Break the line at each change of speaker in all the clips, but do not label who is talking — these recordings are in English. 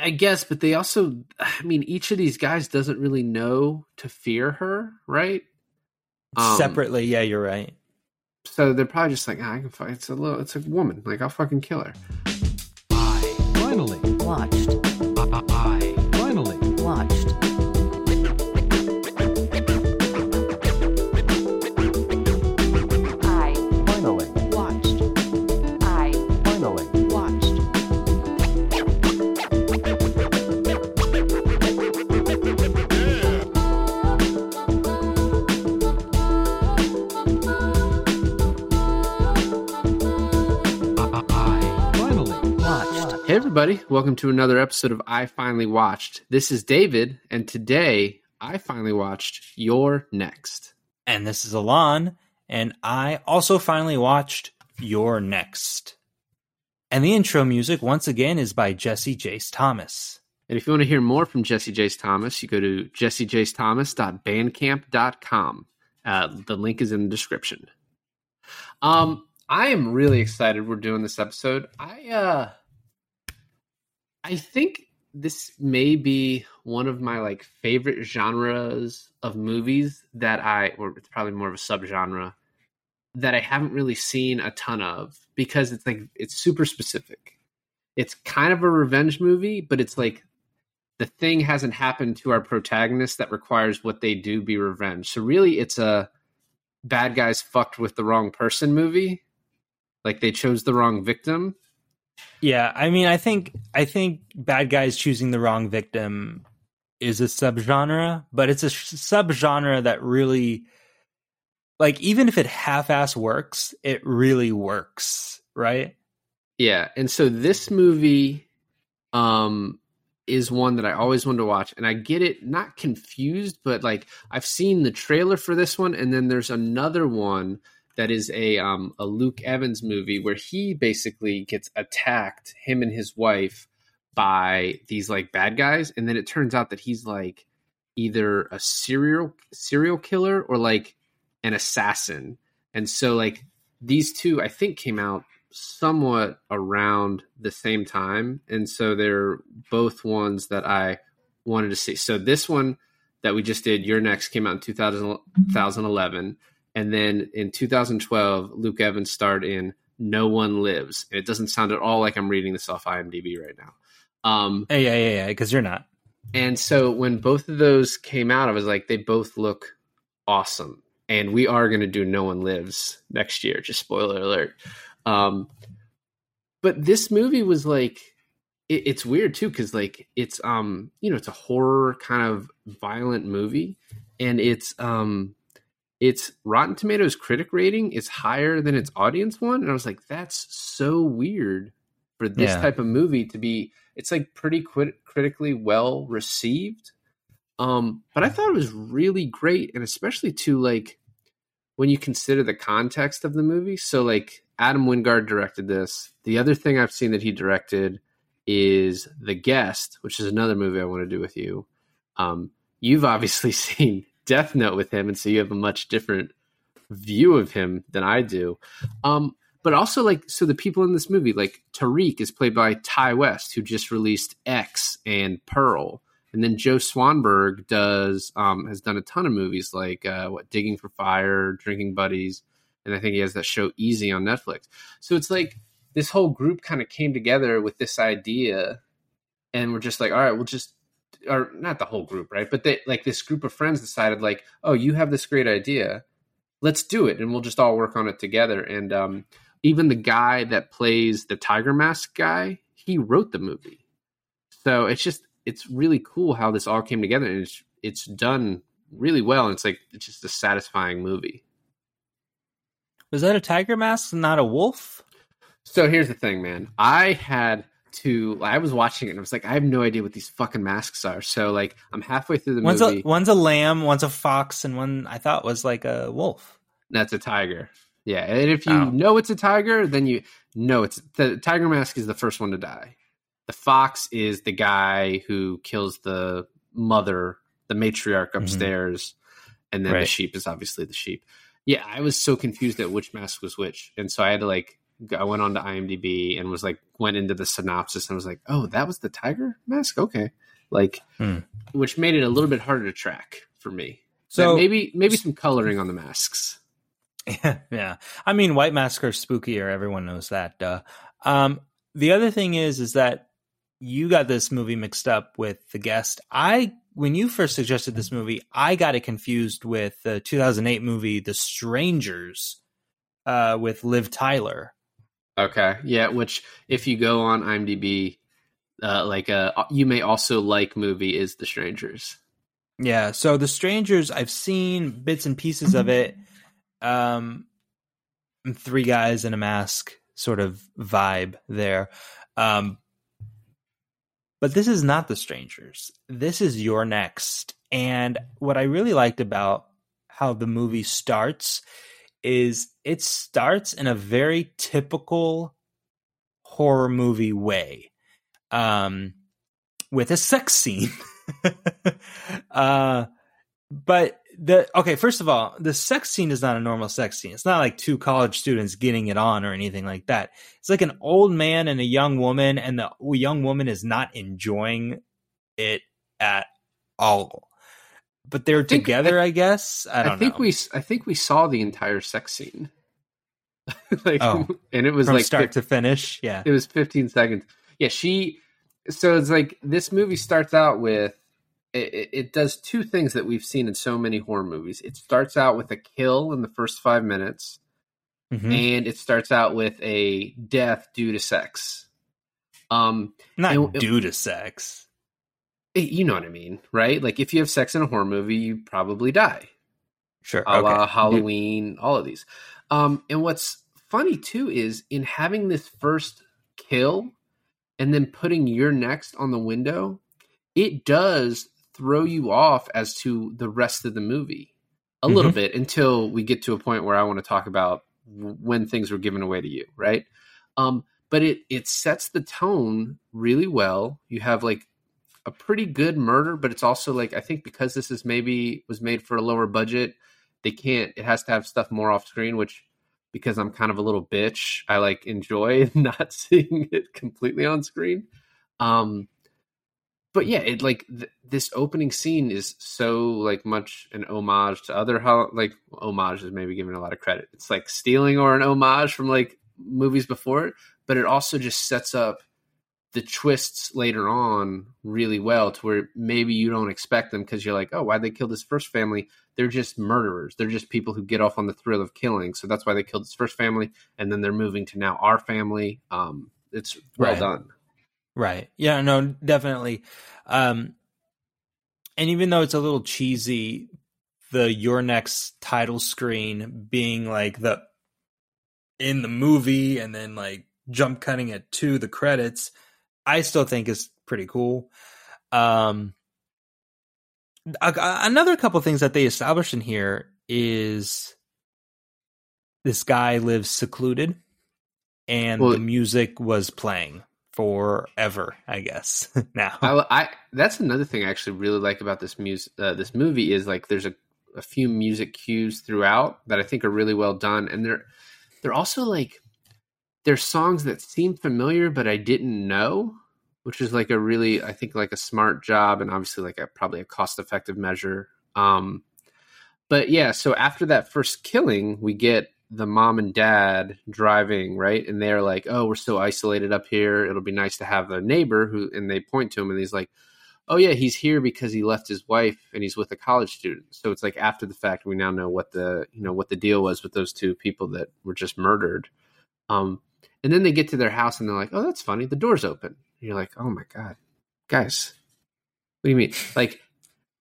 I guess, but they also, I mean, each of these guys doesn't really know to fear her, right?
Um, Separately, yeah, you're right.
So they're probably just like, ah, I can fight. It's a little, it's a woman. Like I'll fucking kill her.
I finally
watched.
I, I finally
watched.
Everybody. Welcome to another episode of I Finally Watched. This is David, and today I finally watched You're Next.
And this is Alon, and I also finally watched You're Next. And the intro music, once again, is by Jesse Jace Thomas.
And if you want to hear more from Jesse Jace Thomas, you go to jessejacethomas.bandcamp.com. Uh, the link is in the description. Um, I am really excited we're doing this episode. I uh I think this may be one of my like favorite genres of movies that I, or it's probably more of a subgenre that I haven't really seen a ton of because it's like it's super specific. It's kind of a revenge movie, but it's like the thing hasn't happened to our protagonist that requires what they do be revenge. So really, it's a bad guys fucked with the wrong person movie. Like they chose the wrong victim
yeah, I mean, I think I think bad guys choosing the wrong victim is a subgenre, but it's a subgenre that really, like, even if it half-ass works, it really works, right?
Yeah, and so this movie, um, is one that I always wanted to watch, and I get it not confused, but like I've seen the trailer for this one, and then there's another one that is a um, a Luke Evans movie where he basically gets attacked, him and his wife, by these like bad guys, and then it turns out that he's like either a serial serial killer or like an assassin, and so like these two I think came out somewhat around the same time, and so they're both ones that I wanted to see. So this one that we just did, You're Next, came out in 2000, 2011 and then in 2012, Luke Evans starred in No One Lives. And it doesn't sound at all like I'm reading this off IMDb right now.
Um, yeah, yeah, yeah, because you're not.
And so when both of those came out, I was like, they both look awesome. And we are going to do No One Lives next year. Just spoiler alert. Um, but this movie was like, it, it's weird too, because like it's um, you know, it's a horror kind of violent movie, and it's um, its Rotten Tomatoes critic rating is higher than its audience one, and I was like, that's so weird for this yeah. type of movie to be. It's like pretty critically well received, um, but I thought it was really great, and especially to like when you consider the context of the movie. So like Adam Wingard directed this. The other thing I've seen that he directed is The Guest, which is another movie I want to do with you. Um, you've obviously seen Death Note with him, and so you have a much different view of him than I do. Um, but also, like, so the people in this movie, like Tariq, is played by Ti West, who just released X and Pearl, and then Joe Swanberg does um, has done a ton of movies like uh, what Digging for Fire, Drinking Buddies, and I think he has that show Easy on Netflix. So it's like this whole group kind of came together with this idea, and we're just like, all right, we'll just or not the whole group, right? But they like this group of friends decided like, oh, you have this great idea, let's do it, and we'll just all work on it together. And um, even the guy that plays the Tiger Mask guy, he wrote the movie. So it's just it's really cool how this all came together, and it's it's done really well. And it's like it's just a satisfying movie.
Was that a tiger mask, and not a wolf?
So here's the thing, man. I had to I was watching it and I was like, I have no idea what these fucking masks are. So like I'm halfway through the
one's
movie.
A, one's a lamb, one's a fox, and one I thought was like a wolf.
That's a tiger. Yeah, and if you oh. know it's a tiger, then you know it's the tiger mask is the first one to die. The fox is the guy who kills the mother, the matriarch mm-hmm. upstairs, mm-hmm. and then right. the sheep is obviously the sheep. Yeah, I was so confused at which mask was which, and so I had to like I went on to IMDb and was like went into the synopsis and was like, oh, that was the tiger mask. Okay, like,
Hmm.
which made it a little bit harder to track for me.
So
So maybe maybe some coloring on the masks.
Yeah, yeah. I mean, white masks are spookier. Everyone knows that. Duh. Um, the other thing is, is that you got this movie mixed up with the guest. I, when you first suggested this movie, I got it confused with the 2008 movie The Strangers, uh, with Liv Tyler.
Okay, yeah. Which if you go on IMDb, uh, like uh, you may also like movie is The Strangers.
Yeah. So The Strangers, I've seen bits and pieces of it. Um, three guys in a mask sort of vibe there. Um, but this is not The Strangers. This is You're Next. And what I really liked about how the movie starts is it starts in a very typical horror movie way um, with a sex scene. uh, but the okay, first of all, the sex scene is not a normal sex scene. It's not like two college students getting it on or anything like that. It's like an old man and a young woman, and the young woman is not enjoying it at all. But they're
think-
together, I, guess. I
I, think
know.
we I think we saw the entire sex scene. like,
Oh.
and it was like
start to finish. Yeah.
it was 15 seconds. Yeah, she. So it's like this movie starts out with it, it, does two things that we've seen in so many horror movies. It starts out with a kill in the first five minutes,
Mhm.
and it starts out with a death due to sex. Um,
Not due to sex.
It- you know what I mean, right? Like if you have sex in a horror movie, you probably die.
Sure.
a la
okay.
Halloween, all of these. Um, and what's funny too is in having this first kill and then putting You're Next on the window, it does throw you off as to the rest of the movie a little
Mm-hmm.
bit until we get to a point where I want to talk about when things were given away to you, right? Um, but it it sets the tone really well. You have like a pretty good murder, but it's also like I think because this is maybe was made for a lower budget, they can't. It has to have stuff more off screen, which because I'm kind of a little bitch, I like enjoy not seeing it completely on screen. Um, but yeah, it like th- this opening scene is so like much an homage to other like homage is maybe giving a lot of credit. It's like stealing or an homage from like movies before it, but it also just sets up the twists later on really well to where maybe you don't expect them because you're like, oh, why'd they kill this first family? They're just murderers. They're just people who get off on the thrill of killing. So that's why they killed this first family, and then they're moving to now our family. Um, it's well
Right.
done.
Right. Yeah, no, definitely. Um and even though it's a little cheesy, the You're Next title screen being like the in the movie and then like jump cutting it to the credits, I still think is pretty cool. Um another couple things that they established in here is this guy lives secluded and
Well-
the music was playing forever i guess now
I, I that's another thing I actually really like about this music. Uh, this movie is like there's a, a few music cues throughout that I think are really well done, and they're they're also like they're songs that seem familiar, but I didn't know, which is like a really I think like a smart job, and obviously like a probably a cost effective measure. Um, but yeah, so after that first killing, we get the mom and dad driving right and they're like oh we're so isolated up here it'll be nice to have a neighbor who and they point to him and he's like oh yeah he's here because he left his wife and he's with a college student so it's like after the fact we now know what the you know what the deal was with those two people that were just murdered um and then they get to their house and they're like oh that's funny. The door's open. And you're like oh my god guys what do you mean? Like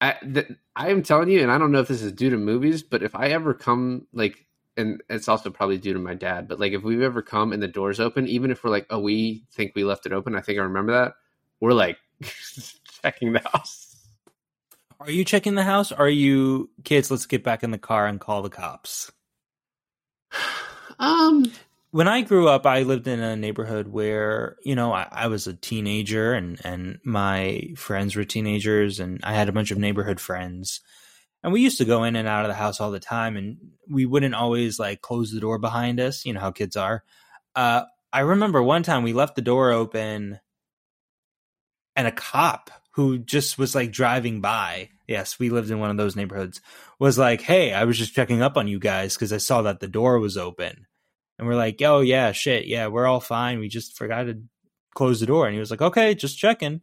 I, th- I am telling you, and I don't know if this is due to movies, but if I ever come, like, and it's also probably due to my dad, but like, if we've ever come and the door's open, even if we're like, oh, we think we left it open, I think I remember that, we're like checking the house.
are you checking the house? Are you kids let's get back in the car and call the cops?
Um,
when I grew up, I lived in a neighborhood where you know I, I was a teenager, and and my friends were teenagers, and I had a bunch of neighborhood friends, and we used to go in and out of the house all the time, and we wouldn't always like close the door behind us. You know how kids are. uh, I remember one time we left the door open, and a cop who just was like driving by. Yes, we lived in one of those neighborhoods. Was like, "Hey, I was just checking up on you guys because I saw that the door was open." And we're like, "Oh yeah, shit, yeah, we're all fine. We just forgot to close the door." And he was like, "Okay, just checking."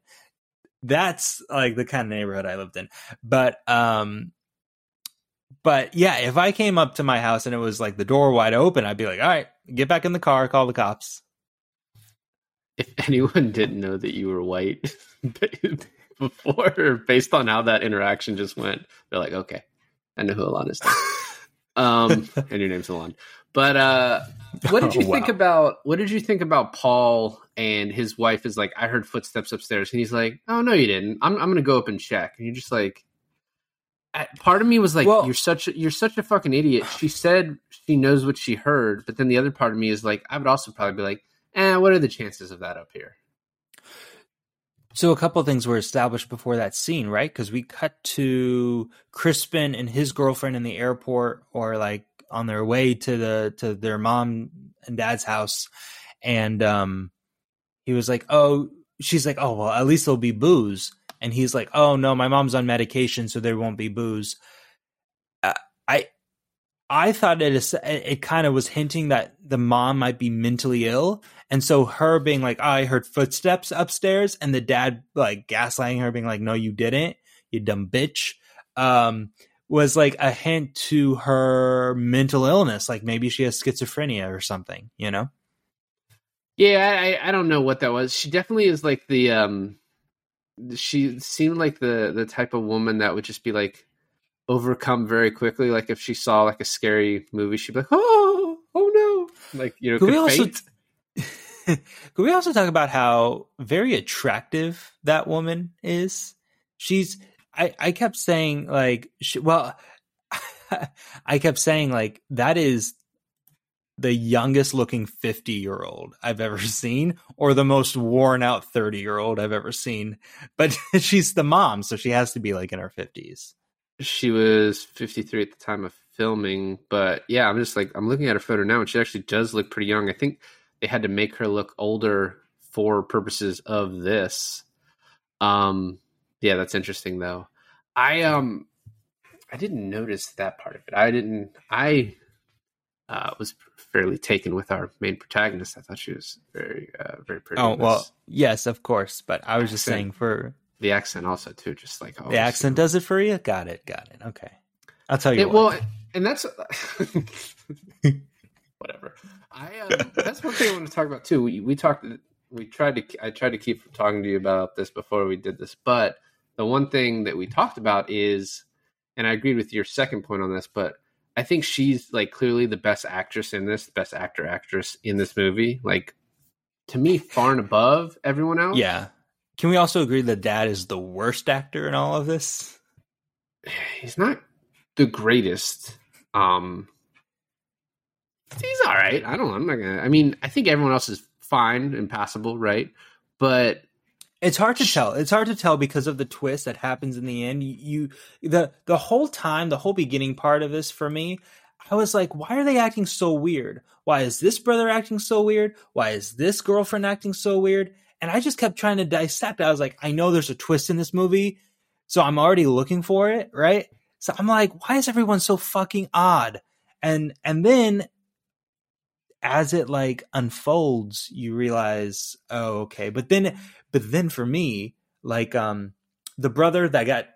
That's like the kind of neighborhood I lived in. But um but yeah, if I came up to my house and it was like the door wide open, I'd be like, "All right, get back in the car, call the cops."
If anyone didn't know that you were white before, based on how that interaction just went, they're like, "Okay, I know who Alon is." now." um, and your name's Alon. But uh, what did you
Oh,
think about what did you think about Paul and his wife is like, I heard footsteps upstairs, and he's like, Oh no, you didn't. I'm I'm gonna go up and check. And you're just like part of me was like,
Well-
You're such a you're such a fucking idiot. She said she knows what she heard, but then the other part of me is like, I would also probably be like, eh, what are the chances of that up here?
So a couple of things were established before that scene, right? Because we cut to Crispin and his girlfriend in the airport, or like on their way to the to their mom and dad's house, and um, he was like, "Oh," she's like, "Oh, well, at least there'll be booze," and he's like, "Oh no, my mom's on medication, so there won't be booze." Uh, I I thought it is, it kind of was hinting that the mom might be mentally ill, and so her being like, oh, "I heard footsteps upstairs," and the dad like gaslighting her, being like, "No, you didn't, you dumb bitch," um, was like a hint to her mental illness, like maybe she has schizophrenia or something, you know?
Yeah, I, I don't know what that was. She definitely is like the um she seemed like the the type of woman that would just be like overcome very quickly. Like if she saw like a scary movie, she'd be like, Oh, oh no. Like, you know,
Could
could
we also
faint.
could we also talk about how very attractive that woman is? She's I I kept saying like she, well I kept saying like that is the youngest looking 50 year old I've ever seen or the most worn out 30 year old I've ever seen. But she's the mom, so she has to be like in her 50s.
she was 53 at the time of filming but yeah i'm just like i'm looking at her photo now and she actually does look pretty young i think they had to make her look older for purposes of this um yeah that's interesting though i um i didn't notice that part of it i didn't i uh was fairly taken with our main protagonist i thought she was very uh very pretty
Oh, well, yes, of course, but I was just saying for
the accent also too just like
the accent does it for you? Got it. Got it. Okay. I'll tell you
It-
what.
well, and that's whatever. I um, that's one thing I want to talk about too. We we talked. We tried to. I tried to keep from talking to you about this before we did this, but the one thing that we talked about is, and I agreed with your second point on this, but I think she's like clearly the best actress in this, the best actor actress in this movie. Like to me, far and above everyone else.
Yeah. Can we also agree that dad is the worst actor in all of this?
he's not the greatest. Um, he's all right. I don't. I'm not gonna. I mean, I think everyone else is fine and passable, right? But
It's hard to tell. It's hard to tell because of the twist that happens in the end. You, you the the whole time, the whole beginning part of this for me, I was like, why are they acting so weird? Why is this brother acting so weird? Why is this girlfriend acting so weird? And I just kept trying to dissect. I was like, I know there's a twist in this movie, so I'm already looking for it, right? So I'm like, why is everyone so fucking odd? And and then as it like unfolds, you realize, oh, okay. But then but then for me, like um the brother that got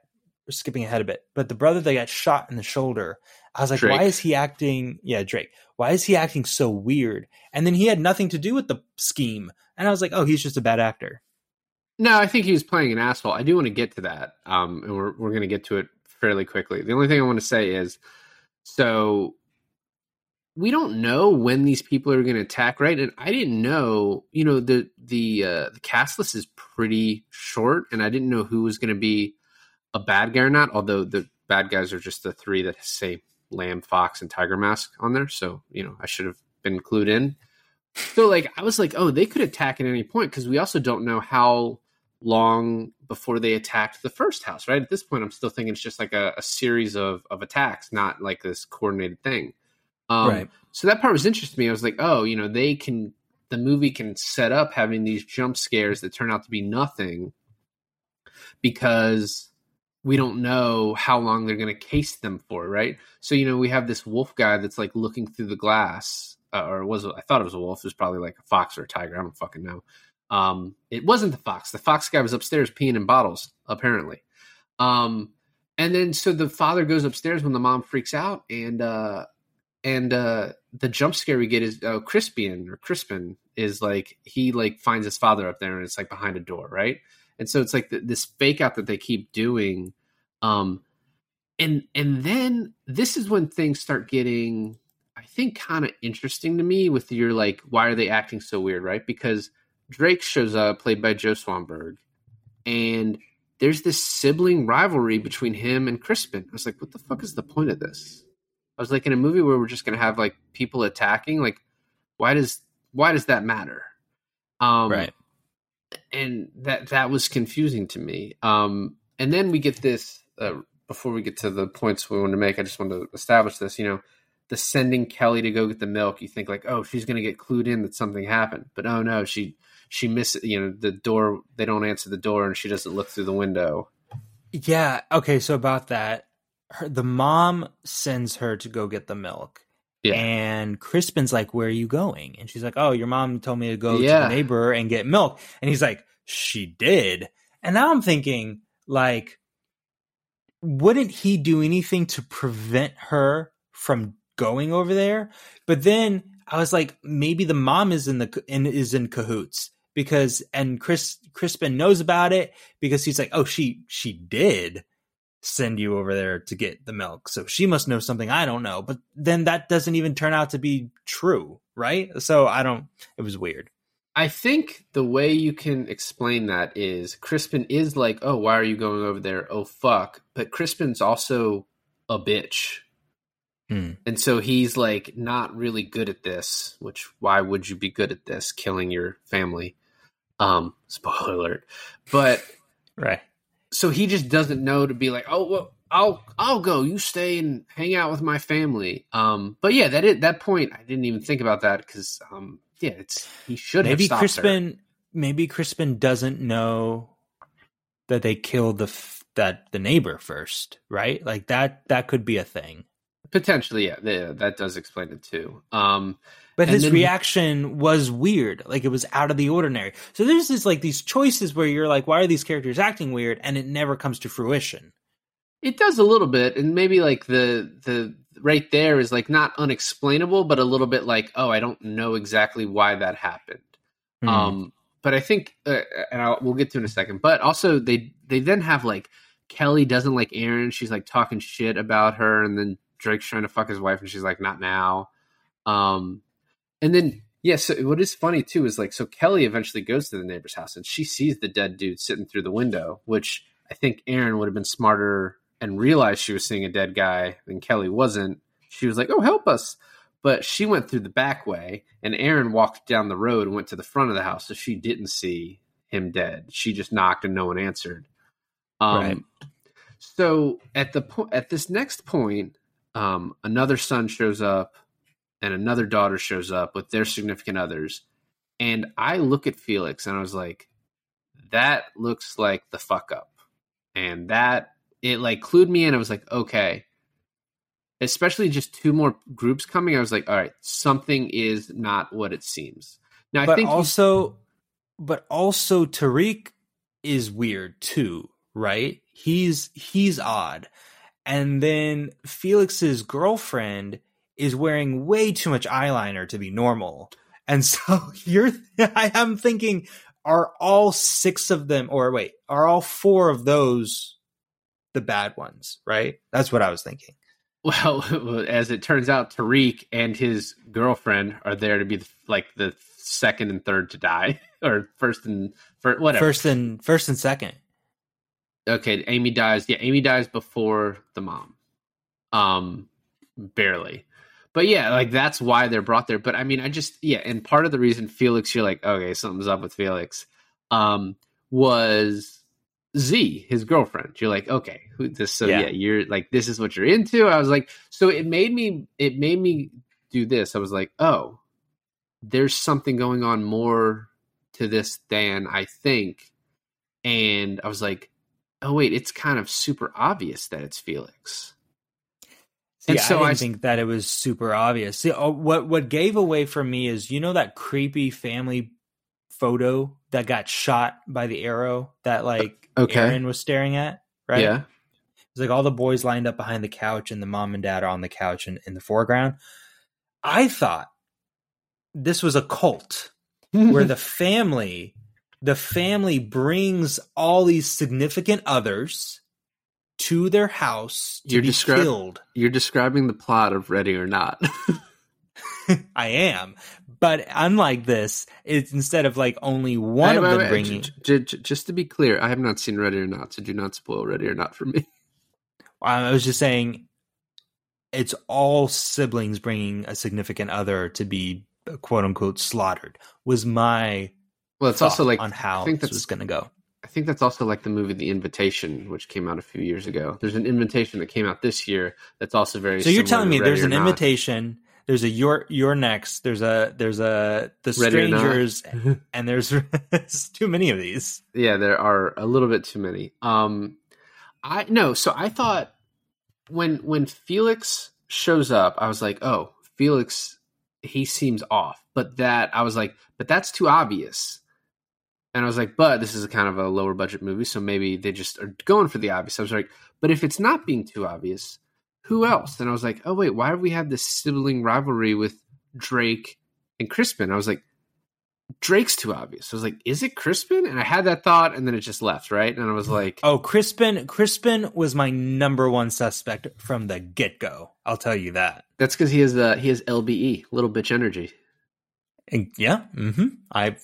skipping ahead a bit, but the brother that got shot in the shoulder, I was like,
Drake.
why is he acting yeah, Drake. Why is he acting so weird? And then he had nothing to do with the scheme. And I was like, oh, he's just a bad actor.
no, I think he was playing an asshole. I do want to get to that, um, and we're we're gonna get to it fairly quickly. The only thing I want to say is, so we don't know when these people are going to attack, right? And I didn't know, you know, the the uh, the cast list is pretty short, and I didn't know who was going to be a bad guy or not. Although the bad guys are just the three that say Lamb, Fox, and Tiger Mask on there, so you know I should have been clued in. So like I was like, oh, they could attack at any point because we also don't know how long before they attacked the first house, right? At this point, I'm still thinking it's just like a, a series of of attacks, not like this coordinated thing. Um,
Right.
So that part was interesting to me. I was like, oh, you know, they can the movie can set up having these jump scares that turn out to be nothing because we don't know how long they're going to case them for, right? So you know, we have this wolf guy that's like looking through the glass, uh, or was it, I thought it was a wolf? It was probably like a fox or a tiger. I don't fucking know. Um, it wasn't the fox. The fox guy was upstairs peeing in bottles, apparently. Um, and then so the father goes upstairs when the mom freaks out, and uh, and uh, the jump scare we get is uh, Crispian or Crispin is like he like finds his father up there, and it's like behind a door, right? And so it's like th- this fake out that they keep doing, um, and and then this is when things start getting, I think, kind of interesting to me. With your like, why are they acting so weird, right? Because Drake shows up, played by Joe Swanberg, and there's this sibling rivalry between him and Crispin. I was like, what the fuck is the point of this? I was like, in a movie where we're just gonna have like people attacking, like, why does why does that matter? Um,
right.
And that that was confusing to me. Um, and then we get this. Uh, before we get to the points we want to make, I just want to establish this. You know, the sending Kelly to go get the milk. You think like, oh, she's gonna get clued in that something happened, but oh no, she she misses. You know, the door. They don't answer the door, and she doesn't look through the window.
Yeah. Okay. So about that, her, the mom sends her to go get the milk.
Yeah.
And Crispin's like, Where are you going? And she's like, Oh, your mom told me to go to the neighbor and get milk. And he's like, She did. And now I'm thinking, like, wouldn't he do anything to prevent her from going over there? But then I was like, maybe the mom is in the in, is in cahoots because and Chris Crispin knows about it because he's like, oh, she she did send you over there to get the milk, so she must know something I don't know. But then that doesn't even turn out to be true, right? So I don't. It was weird.
I think the way you can explain that is Crispin is like, oh, why are you going over there? Oh, fuck. But Crispin's also a bitch.
Hmm.
And so he's like not really good at this, which why would you be good at this? Killing your family. Um, spoiler alert. But
Right.
So he just doesn't know to be like, oh well, I'll I'll go. You stay and hang out with my family. Um, but yeah, that is, that point I didn't even think about that because um, yeah, it's he should
maybe
have stopped her.
Crispin. Maybe Crispin doesn't know that they killed the f- that the neighbor first, right? Like that. That could be a thing.
Potentially, yeah, yeah, that does explain it too. Um,
But
And
his reaction was weird. Like it was out of the ordinary. So there's this like these choices where you're like, why are these characters acting weird? And it never comes to fruition.
it does a little bit, and maybe like the the right there is like not unexplainable, but a little bit like, oh, I don't know exactly why that happened.
Hmm.
Um, but I think, uh, and I'll, we'll get to in a second. But also, they they then have like Kelly doesn't like Erin. She's like talking shit about her, and then Drake's trying to fuck his wife, and she's like, not now. Um, and then yeah, so what is funny too is like, so Kelly eventually goes to the neighbor's house, and she sees the dead dude sitting through the window, which I think Erin would have been smarter and realized she was seeing a dead guy, and Kelly wasn't. She was like, "Oh, help us!" But she went through the back way, and Erin walked down the road and went to the front of the house, so she didn't see him dead. She just knocked and no one answered. Um,
Right.
So at the po- at this next point, um, another son shows up, and another daughter shows up with their significant others, and I look at Felix and I was like, "That looks like the fuck up," and that it like clued me in. I was like, "Okay." Especially just two more groups coming, I was like, "All right, something is not what it seems." Now I think
also, but also Tariq is weird too, right? He's he's odd, and then Felix's girlfriend is wearing way too much eyeliner to be normal, and so you're. I am thinking, are all six of them, or wait, are all four of those the bad ones? Right? That's what I was thinking.
Well, as it turns out, Tariq and his girlfriend are there to be the, like the second and third to die, or first and first, whatever.
First and first and second.
okay, Amy dies. Yeah, Amy dies before the mom, um, barely. But yeah, like that's why they're brought there. But I mean, I just yeah, and part of the reason Felix, you're like, okay, something's up with Felix, um, was Z, his girlfriend. You're like, okay, who this? So
Yeah.
yeah. you're like, this is what you're into. I was like, so it made me, it made me do this. I was like, oh, there's something going on more to this than I think. And I was like, oh wait, it's kind of super obvious that it's Felix.
See,
And
I
so
didn't
I-
think that it was super obvious. See, oh, what what gave away for me is you know that creepy family photo that got shot by the arrow that uh, like
Okay.
Erin was staring at, right?
Yeah.
It's like all the boys lined up behind the couch and the mom and dad are on the couch in, in the foreground. I thought this was a cult where the family the family brings all these significant others to their house to
You're
be
descri-
killed.
You're describing the plot of Ready or Not.
I am. But unlike this, it's instead of like only one of them bringing.
j- j- just to be clear, I have not seen Ready or Not, so do not spoil Ready or Not for me.
I was just saying, it's all siblings bringing a significant other to be quote unquote slaughtered. Was my
Well, it's also like
on how
I think
this was going to go.
I think that's also like the movie The Invitation, which came out a few years ago. There's an invitation that came out this year that's also very.
So you're telling me there's an
Not.
invitation. There's a your You're Next. There's a there's a the
Ready
strangers, and there's, there's too many of these.
Yeah, there are a little bit too many. Um, I no. So I thought when when Felix shows up, I was like, oh, Felix, he seems off. But that I was like, but that's too obvious. And I was like, but this is a kind of a lower budget movie, so maybe they just are going for the obvious. I was like, but if it's not being too obvious, who else? And I was like, oh wait, why have we had this sibling rivalry with Drake and Crispin? I was like, Drake's too obvious. I was like, is it Crispin? And I had that thought, and then it just left, right? And I was like,
Oh, Crispin Crispin was my number one suspect from the get go. I'll tell you that.
that's because he has uh, he has LBE, little bitch energy.
And yeah, mm-hmm. I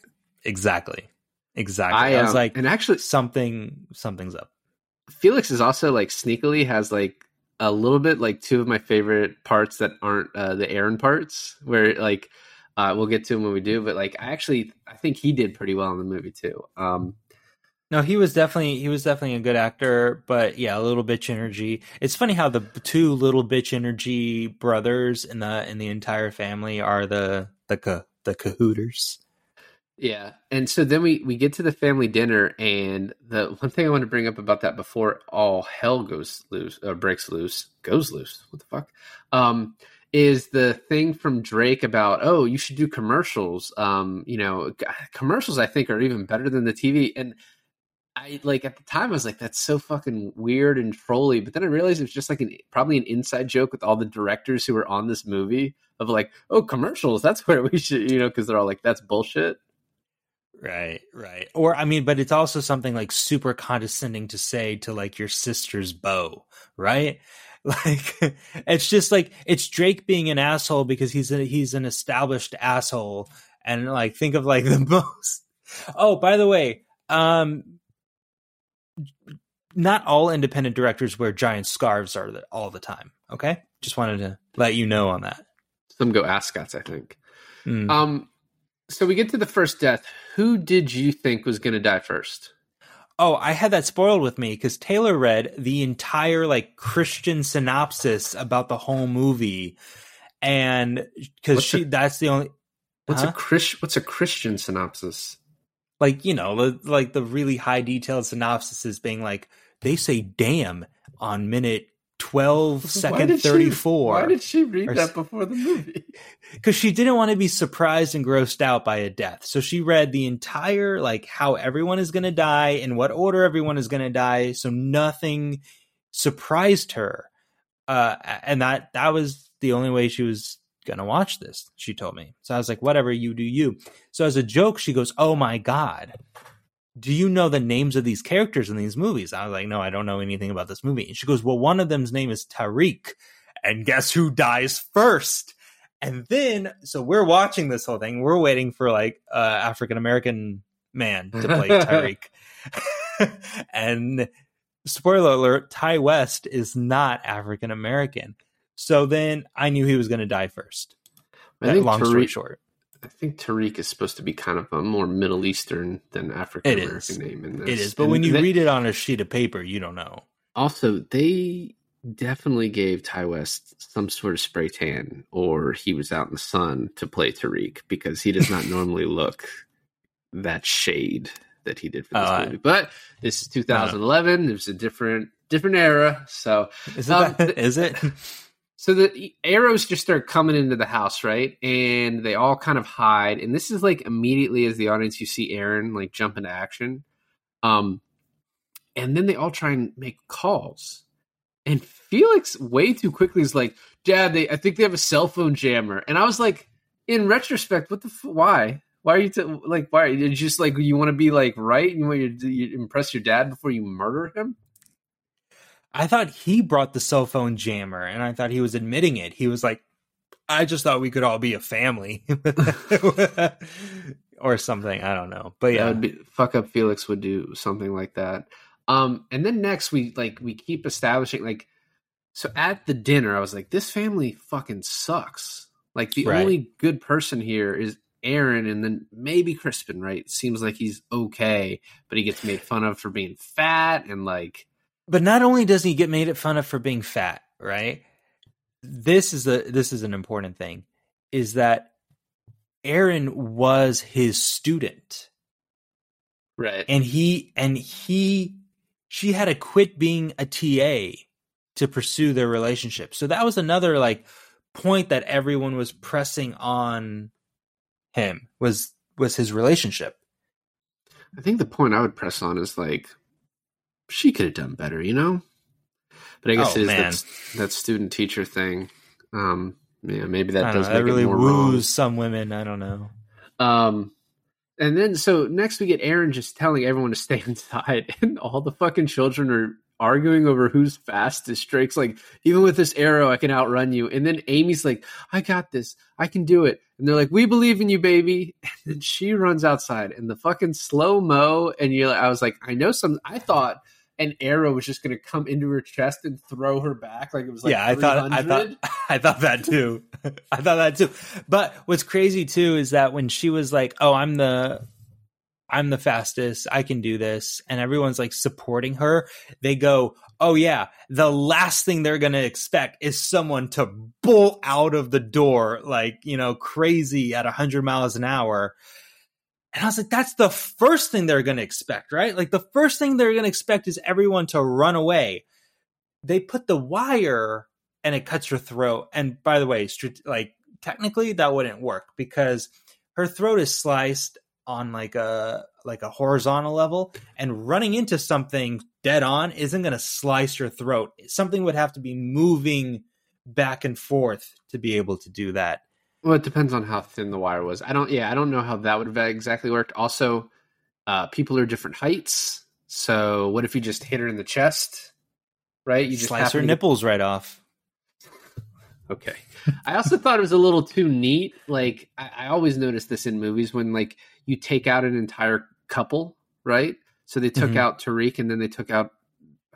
exactly, exactly. I,
I,
was
um,
like,
and actually,
something something's up.
Felix is also like sneakily has like a little bit like two of my favorite parts that aren't uh, the Erin parts, where like uh, we'll get to them when we do, but like I actually I think he did pretty well in the movie too. Um,
No, he was definitely he was definitely a good actor, but yeah, a little bitch energy. It's funny how the two little bitch energy brothers in the in the entire family are the the the cahooters.
Yeah, and so then we we get to the family dinner, and the one thing I want to bring up about that before all hell goes loose or breaks loose, goes loose. What the fuck? Um, is the thing from Drake about oh you should do commercials. Um, you know, commercials I think are even better than the TV. And I like at the time I was like that's so fucking weird and trolly, but then I realized it was just like an probably an inside joke with all the directors who were on this movie of like oh commercials that's where we should you know because they're all like that's bullshit.
Right, right. Or I mean, but it's also something like super condescending to say to like your sister's beau, right? Like it's just like it's Drake being an asshole because he's a, he's an established asshole and like think of like the most Oh, by the way, um not all independent directors wear giant scarves are the, all the time, okay? Just wanted to let you know on that.
Some go ascots, I think.
Mm.
Um, so we get to the first death. Who did you think was going to die first?
Oh, I had that spoiled with me because Taylor read the entire like Christian synopsis about the whole movie, and because she
the-
that's the only
What's
Huh?
a Chris? What's a Christian synopsis?
like you know like the really high detailed synopsis is being like they say damn on minute 12
Why
second
she-
34
Why did she read
Or
that before the movie?
because she didn't want to be surprised and grossed out by a death. So she read the entire like how everyone is going to die, in what order everyone is going to die, so nothing surprised her. Uh, and that that was the only way she was going to watch this. She told me. So I was like, whatever, you do you. So as a joke, she goes, "Oh my god." Do you know the names of these characters in these movies? I was like, no, I don't know anything about this movie. And she goes, well, one of them's name is Tariq. And guess who dies first? And then, so we're watching this whole thing. We're waiting for like uh, African American man to play Tyreek. and spoiler alert: Ti West is not African American. So then I knew he was going to die first.
I think
long story short,
I think Tariq is supposed to be kind of a more Middle Eastern than African American name. In this.
it is. But
And
when you
they-
read it on a sheet of paper, you don't know.
also they definitely gave Ti West some sort of spray tan, or he was out in the sun to play Tariq because he does not normally look that shade that he did for this
I-
movie. But this is 2011. It was a different different era, so
Is
Um,
it? is it?
so the arrows just start coming into the house, right? And they all kind of hide. And this is like immediately as the audience, you see Erin like jump into action. Um, and then they all try and make calls. And Felix way too quickly is like, Dad, they I think they have a cell phone jammer. And I was like, in retrospect, what the f- why? Why are you t- like why? Are you just like you want to be like right? You want to you impress your dad before you murder him?
I thought he brought the cell phone jammer, and I thought he was admitting it. He was like, "I just thought we could all be a family," or something. I don't know, but yeah,
be, fuck up Felix would do something like that. Um, and then next we like we keep establishing like so at the dinner I was like this family fucking sucks. Like the
Right.
only good person here is Erin and then maybe Crispin, right? Seems like he's okay, but he gets made fun of for being fat and like
but not only does he get made fun of for being fat, right? This is a this is an important thing, is that Erin was his student.
right.
and he and he she had to quit being a TA to pursue their relationship. So that was another like point that everyone was pressing on him was was his relationship.
I think the point I would press on is like she could have done better, you know. But I guess
Oh,
it is that, that student teacher thing. Um, yeah, maybe that does
know,
make
that really
it more
woos
wrong.
some women. I don't know.
Um, and then so next we get Erin just telling everyone to stay inside, and all the fucking children are arguing over who's fastest. Drake's like, even with this arrow, I can outrun you. And then Amy's like, I got this, I can do it. And they're like, we believe in you, baby. And then she runs outside, and the fucking slow mo. And you, I was like, I know some. I thought an arrow was just going to come into her chest and throw her back, like it was like
yeah, I thought I thought I thought that too. I thought that too. But what's crazy too is that when she was like, "Oh, I'm the I'm the fastest. I can do this." And everyone's like supporting her, they go, "Oh yeah, the last thing they're going to expect is someone to bolt out of the door like, you know, crazy at 100 miles an hour." And I was like, that's the first thing they're going to expect, right? Like the first thing they're going to expect is everyone to run away. They put the wire and it cuts her throat. And by the way, like technically that wouldn't work because her throat is sliced on like a like a horizontal level and running into something dead on isn't going to slice your throat. Something would have to be moving back and forth to be able to do that.
Well, it depends on how thin the wire was. I don't. Yeah, I don't know how that would have exactly worked. Also, uh, people are different heights. So, what if you just hit her in the chest? Right? You just
Slice her
to
nipples right off.
Okay. I also thought it was a little too neat. Like I, I always notice this in movies when like you take out an entire couple, right? So they took
Mhm.
out Tariq and then they took out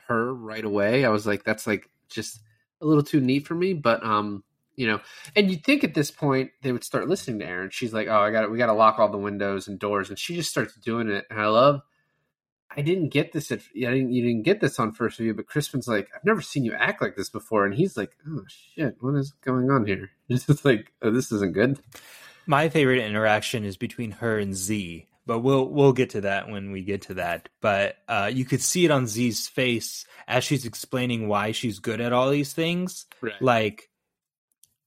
her right away. I was like, that's like just a little too neat for me. But um, you know, and you'd think at this point they would start listening to Erin. She's like, Oh, I got it. we gotta lock all the windows and doors, and she just starts doing it. And I love I didn't get this at I didn't you didn't get this on first view, but Crispin's like, I've never seen you act like this before, and he's like, Oh shit, what is going on here? It's just like, oh, this isn't good.
My favorite interaction is between her and Z, but we'll we'll get to that when we get to that. But uh, you could see it on Z's face as she's explaining why she's good at all these things.
Right.
Like,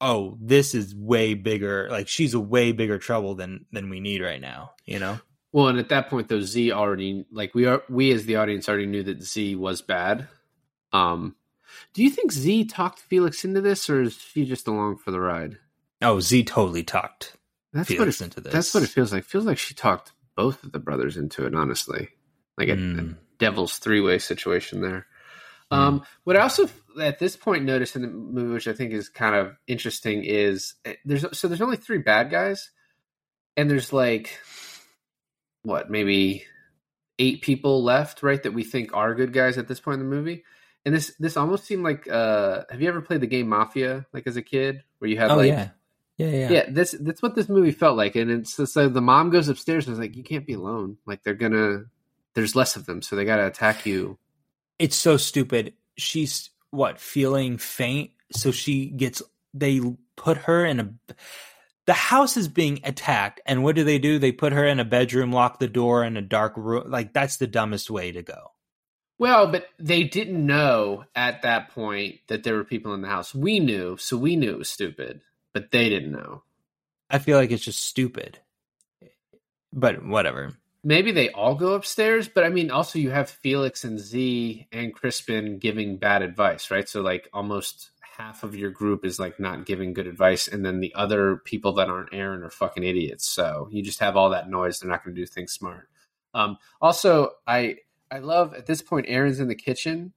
oh, this is way bigger. Like she's a way bigger trouble than than we need right now. You know?
Well, and at that point though, Z already like we are we as the audience already knew that Z was bad. Um do you think Z talked Felix into this or is she just along for the ride?
Oh, Z totally talked
That's
Felix
what it,
into this.
That's what it feels like. Feels like she talked both of the brothers into it, honestly. Like a, a
Mm.
devil's three way situation there. Um, what I also at this point noticed in the movie, which I think is kind of interesting, is eh, there's so there's only three bad guys, and there's like what maybe eight people left, right? That we think are good guys at this point in the movie. And this this almost seemed like uh have you ever played the game Mafia like as a kid where you have
Oh
like
yeah. Yeah, yeah.
yeah, this that's what this movie felt like, and it's like the mom goes upstairs and is like, "You can't be alone. Like they're gonna, there's less of them, so they gotta attack you."
it's so stupid. She's what feeling faint, so she gets they put her in a the house is being attacked and what do they do? They put her in a bedroom lock the door in a dark room. Like that's the dumbest way to go.
Well, but they didn't know at that point that there were people in the house. We knew, so we knew it was stupid, but they didn't know.
i feel like it's just stupid. But whatever
Maybe they all go upstairs, but I mean, also you have Felix and Z and Crispin giving bad advice, right? So, like, almost half of your group is like not giving good advice, and then the other people that aren't Erin are fucking idiots. So, you just have all that noise. They're not going to do things smart. Um, also, I I love at this point Erin's in the kitchen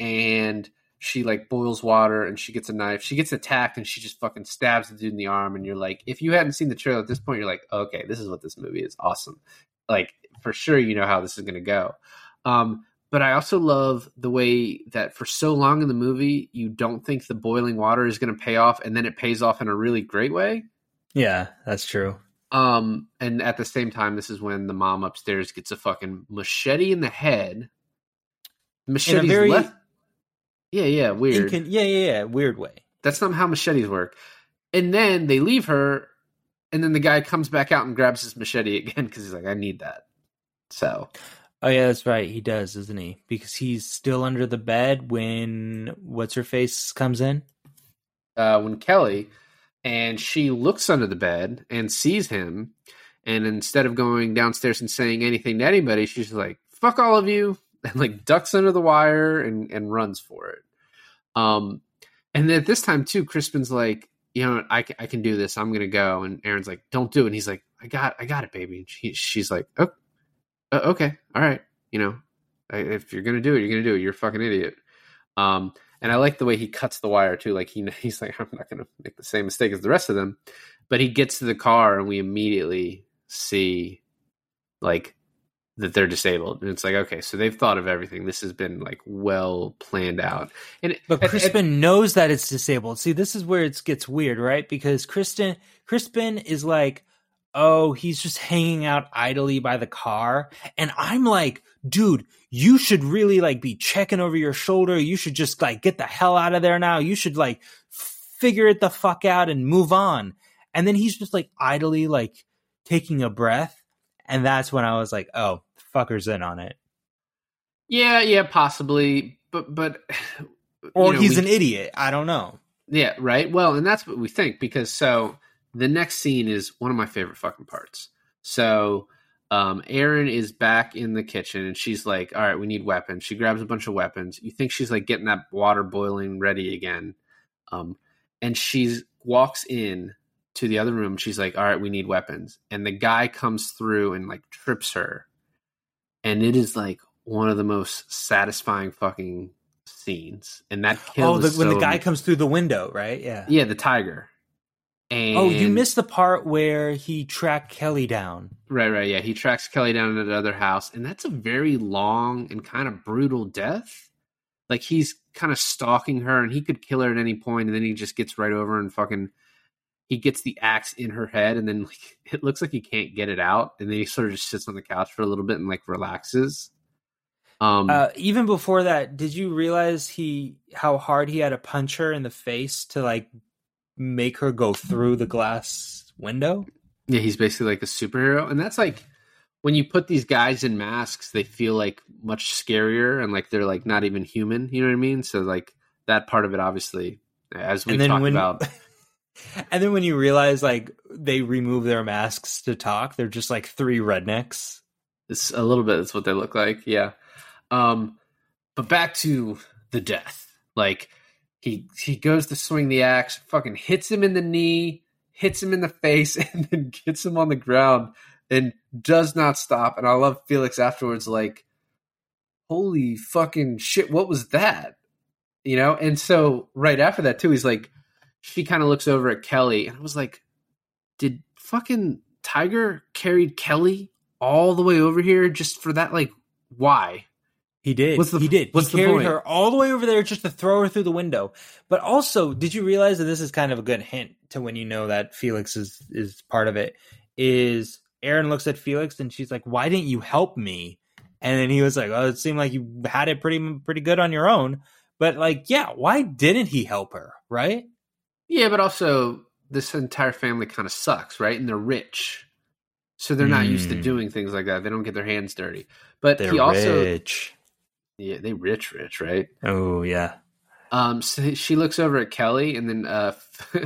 and she like boils water and she gets a knife. She gets attacked and she just fucking stabs the dude in the arm. And you're like, if you hadn't seen the trailer at this point, you're like, okay, this is what this movie is. Awesome. Like for sure, you know how this is going to go. Um, but I also love the way that for so long in the movie, you don't think the boiling water is going to pay off, and then it pays off in a really great way.
yeah that's true
Um, and at the same time, this is when the mom upstairs gets a fucking machete in the head. Machete's
very
left. Yeah, yeah, weird.
Incon- yeah yeah yeah weird way
That's not how machetes work. And then they leave her, and then the guy comes back out and grabs his machete again because he's like, "I need that." So
oh yeah that's right he does isn't he because he's still under the bed when what's her face comes in
uh, when Kelly and she looks under the bed and sees him, and instead of going downstairs and saying anything to anybody, she's like, "Fuck all of you," and like ducks under the wire and and runs for it. Um, and then at this time too, Crispin's like, "You know, I I can do this. I'm gonna go," and Erin's like, "Don't do it." And he's like, "I got I got it, baby." And she, she's like, "Oh, uh, okay, all right, you know, I- if you're gonna do it, you're gonna do it. You're a fucking idiot." Um, and I like the way he cuts the wire too. Like he he's like, I'm not gonna make the same mistake as the rest of them. But he gets to the car and we immediately see like that they're disabled. And it's like, okay, so they've thought of everything. This has been like well planned out. And
But
and-
Crispin knows that it's disabled. See, this is where it gets weird, right? Because Kristen, Crispin is like, oh, he's just hanging out idly by the car, and I'm like, dude, you should really like be checking over your shoulder. You should just like get the hell out of there now. You should like figure it the fuck out and move on. And then he's just like idly like taking a breath, and that's when I was like, oh, fucker's in on it,
yeah, yeah, possibly. But but
or
know,
he's
we-
an idiot. I don't know.
Yeah, right. Well, and that's what we think because so the next scene is one of my favorite fucking parts. So um Erin is back in the kitchen and she's like, "All right, we need weapons." She grabs a bunch of weapons. You think she's like getting that water boiling ready again. Um and she walks in to the other room. She's like, "All right, we need weapons." And the guy comes through and like trips her. And it is like one of the most satisfying fucking scenes. And that kill
Oh, the, when the
so-
guy comes through the window, right? Yeah.
yeah, the tiger. And
Oh, you missed the part where he tracked Kelly down.
right, right. Yeah, he tracks Kelly down at another house, and that's a very long and kind of brutal death. Like he's kind of stalking her, and he could kill her at any point, and then he just gets right over and fucking. He gets the axe in her head, and then like it looks like he can't get it out, and then he sort of just sits on the couch for a little bit and like relaxes. Um,
Uh, even before that, did you realize he how hard he had to punch her in the face to like make her go through the glass window?
Yeah, he's basically like a superhero, and that's like when you put these guys in masks, they feel like much scarier and like they're like not even human. You know what I mean? So like that part of it, obviously, as we talked
when
about,
and then when you realize like they remove their masks to talk, they're just like three rednecks.
it's a little bit. It's what they look like. Yeah. Um, but back to the death. Like he he goes to swing the axe, fucking hits him in the knee, hits him in the face, and then gets him on the ground and does not stop. And I love Felix afterwards, like, holy fucking shit, what was that? You know? And so right after that too, he's like, she kind of looks over at Kelly, and I was like, did fucking Tiger carried Kelly all the way over here just for that? Like, why?
He did.
What's the-
he did.
what's
he carried
point?
her all the way over there just to throw her through the window. But also, did you realize that this is kind of a good hint to when you know that Felix is is part of it? Is Erin looks at Felix and she's like, "Why didn't you help me?" And then he was like, "Oh, it seemed like you had it pretty pretty good on your own." But like, yeah, why didn't he help her? Right?
Yeah, but also this entire family kind of sucks, right? And they're rich, so they're not used to
Mm.
doing things like that. They don't get their hands dirty. But
They're
he also,
rich.
yeah, they rich, rich, right?
Oh yeah.
Um, so she looks over at Kelly, and then uh,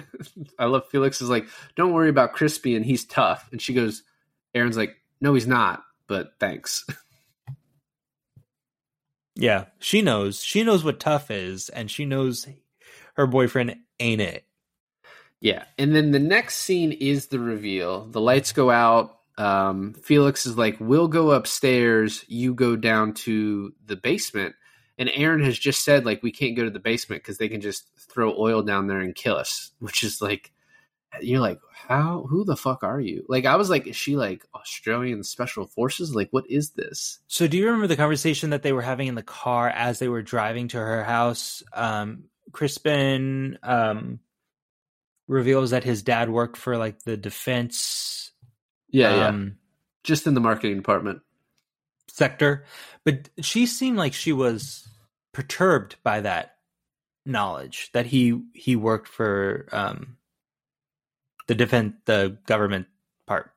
I love Felix is like, "Don't worry about Crispy, and he's tough." And she goes, "Erin's like, no, he's not, but thanks."
Yeah. She knows. She knows what tough is, and she knows her boyfriend ain't it.
Yeah, and then the next scene is the reveal. The lights go out. Um, Felix is like, "We'll go upstairs. You go down to the basement." And Erin has just said like, "We can't go to the basement because they can just throw oil down there and kill us." Which is like, you're like, "How? Who the fuck are you?" Like, I was like, "Is she like Australian Special Forces? Like, what is this?"
So do you remember the conversation that they were having in the car as they were driving to her house? Um Crispin um reveals that his dad worked for like the defense
Yeah, yeah,
um,
just in the marketing department.
sector. But she seemed like she was perturbed by that knowledge that he he worked for um the defense the government part.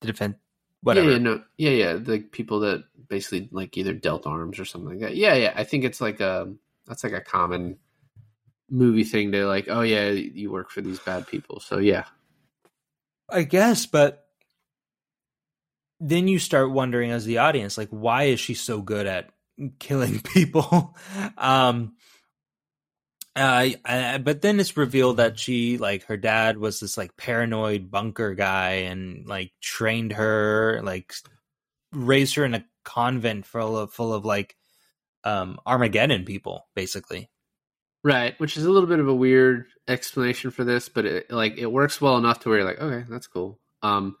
The defense whatever.
Yeah, yeah, no, yeah, yeah. The people that basically like either dealt arms or something like that. Yeah, yeah. I think it's like a that's like a common movie thing to like. Oh yeah, you work for these bad people. So yeah,
I guess, but then you start wondering as the audience, like, why is she so good at killing people? um, uh, I, but then it's revealed that she, like, her dad was this like paranoid bunker guy and like trained her, like, raised her in a convent full of full of like um Armageddon people, basically.
Right. Which is a little bit of a weird explanation for this, but it like it works well enough to where you're like, okay, that's cool. Um,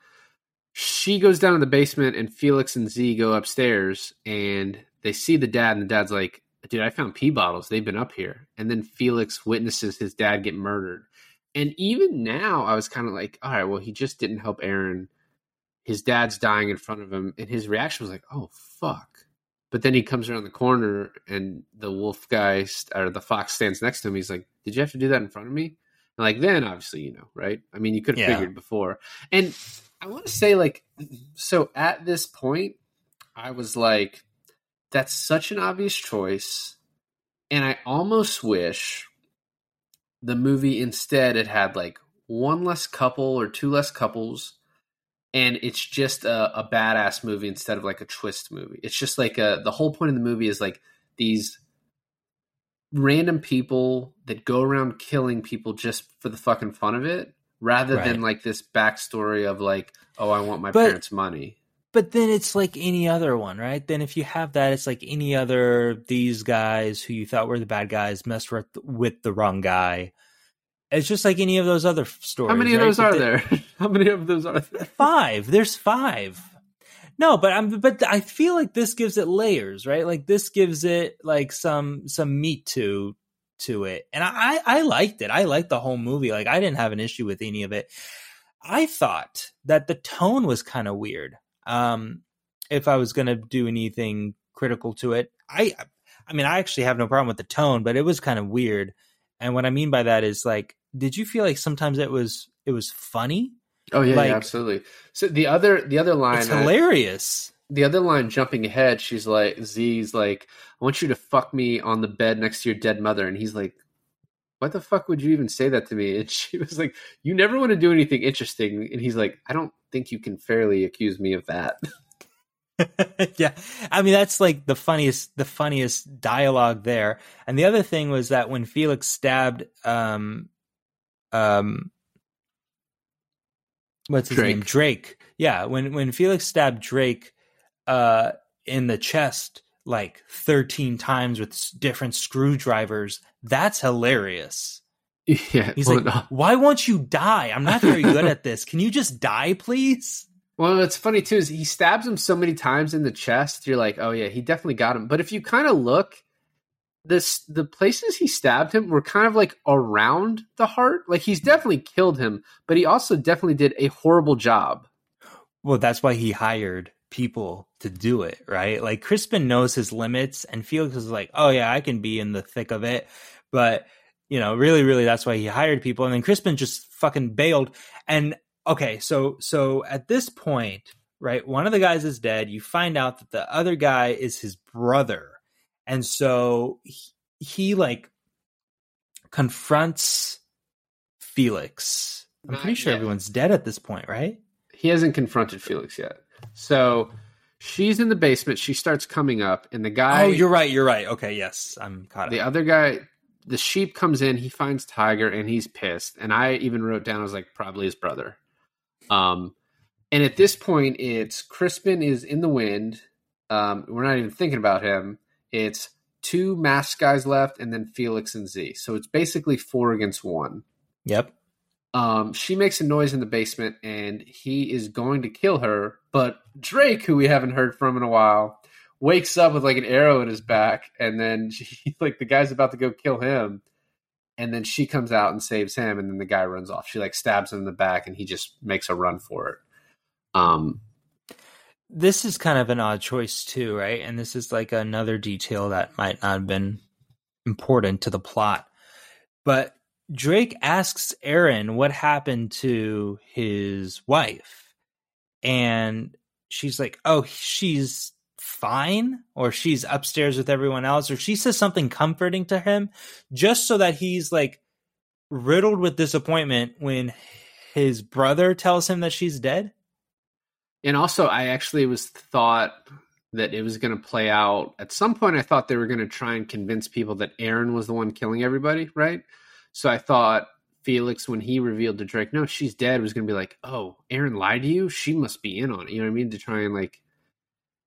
she goes down to the basement, and Felix and Z go upstairs, and they see the dad, and the dad's like, dude, I found pee bottles. They've been up here. And then Felix witnesses his dad get murdered. And even now, I was kind of like, all right, well, he just didn't help Erin. His dad's dying in front of him. And his reaction was like, oh, fuck. But then he comes around the corner and the wolf guy or the fox stands next to him. He's like, did you have to do that in front of me? And like, then obviously, you know, right? I mean, you could have
Yeah.
figured before. And I want to say, like, so at this point, I was like, that's such an obvious choice. And I almost wish the movie instead it had like one less couple or two less couples. And it's just a, a badass movie instead of like a twist movie. It's just like a, the whole point of the movie is like these random people that go around killing people just for the fucking fun of it, rather
Right.
than like this backstory of like, oh, I want my
But-
parents' money.
But then it's like any other one, right? Then if you have that, it's like any other these guys who you thought were the bad guys messed with, with the wrong guy. It's just like any of those other stories.
How many of
right?
those
But
are there? How many of those are there?
Five. There's five. No, but I'm but I feel like this gives it layers, right? Like this gives it like some some meat to to it. And I I liked it. I liked the whole movie. Like I didn't have an issue with any of it. I thought that the tone was kind of weird. Um if I was going to do anything critical to it. I I mean, I actually have no problem with the tone, but it was kind of weird. And what I mean by that is like did you feel like sometimes it was it was funny?
Oh yeah,
Like-
yeah, absolutely. So the other the other line
It's hilarious.
the other line jumping ahead, she's like Z's like, I want you to fuck me on the bed next to your dead mother and he's like what the fuck would you even say that to me? And she was like, You never want to do anything interesting. And he's like, I don't think you can fairly accuse me of that.
yeah i mean that's like the funniest the funniest dialogue there and the other thing was that when felix stabbed um um what's his
Drake.
name drake yeah when when felix stabbed drake uh in the chest like 13 times with different screwdrivers that's hilarious
yeah.
he's
well,
like
no.
why won't you die i'm not very good at this can you just die please
Well, what's funny too is he stabs him so many times in the chest. You're like, oh yeah, he definitely got him. But if you kind of look, this the places he stabbed him were kind of like around the heart. Like he's definitely killed him, but he also definitely did a horrible job.
Well, that's why he hired people to do it, right? Like Crispin knows his limits and Felix is like, "Oh yeah, I can be in the thick of it." But, you know, really really that's why he hired people and then Crispin just fucking bailed. And okay, so so at this point, right, one of the guys is dead. You find out that the other guy is his brother. And so he, he like confronts Felix. I'm
Not
pretty sure
yet.
everyone's dead at this point, right?
He hasn't confronted Felix yet. So she's in the basement. She starts coming up, and the guy,
oh, you're right. You're right. Okay, yes, I'm caught
the
up.
other guy, the sheep comes in. He finds Tiger, and he's pissed. And I even wrote down, I was like, probably his brother. Um, and at this point, it's Crispin is in the wind. Um, we're not even thinking about him. It's two masked guys left, and then Felix and Z. So it's basically four against one.
Yep.
Um, she makes a noise in the basement and he is going to kill her. But Drake, who we haven't heard from in a while, wakes up with like an arrow in his back. And then she, like the guy's about to go kill him. And then she comes out and saves him. And then the guy runs off. She like stabs him in the back and he just makes a run for it. Um,
This is kind of an odd choice too, right? And this is like another detail that might not have been important to the plot. But Drake asks Erin what happened to his wife. And she's like, "Oh, she's fine or she's upstairs with everyone else or she says something comforting to him just so that he's like riddled with disappointment when his brother tells him that she's dead.
And also, I actually was thought that it was going to play out at some point. I thought they were going to try and convince people that Erin was the one killing everybody, right? So I thought Felix, when he revealed to Drake, no, she's dead, was going to be like, oh, Erin lied to you. She must be in on it. You know what I mean? To try and like,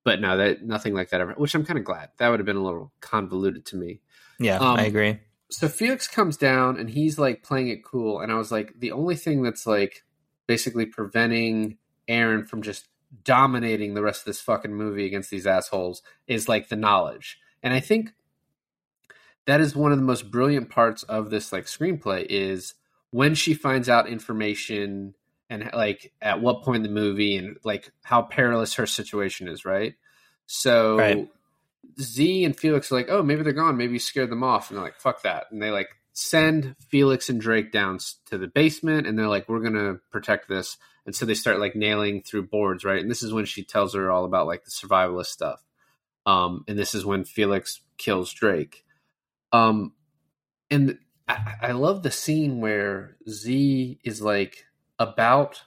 but no, that nothing like that ever. Which I'm kind of glad. That would have been a little convoluted to me.
Yeah,
Um,
I agree.
so Felix comes down and he's like playing it cool, and I was like, the only thing that's like basically preventing Erin from just dominating the rest of this fucking movie against these assholes is like the knowledge, and I think that is one of the most brilliant parts of this like screenplay is when she finds out information and like at what point in the movie and like how perilous her situation is, right? So
Right.
Z and Felix are like, oh, maybe they're gone. Maybe you scared them off. And they're like, fuck that. And they like send Felix and Drake down to the basement and they're like, we're going to protect this. And so they start like nailing through boards, right? And this is when she tells her all about like the survivalist stuff. Um, and this is when Felix kills Drake. Um, and I, I love the scene where Z is like about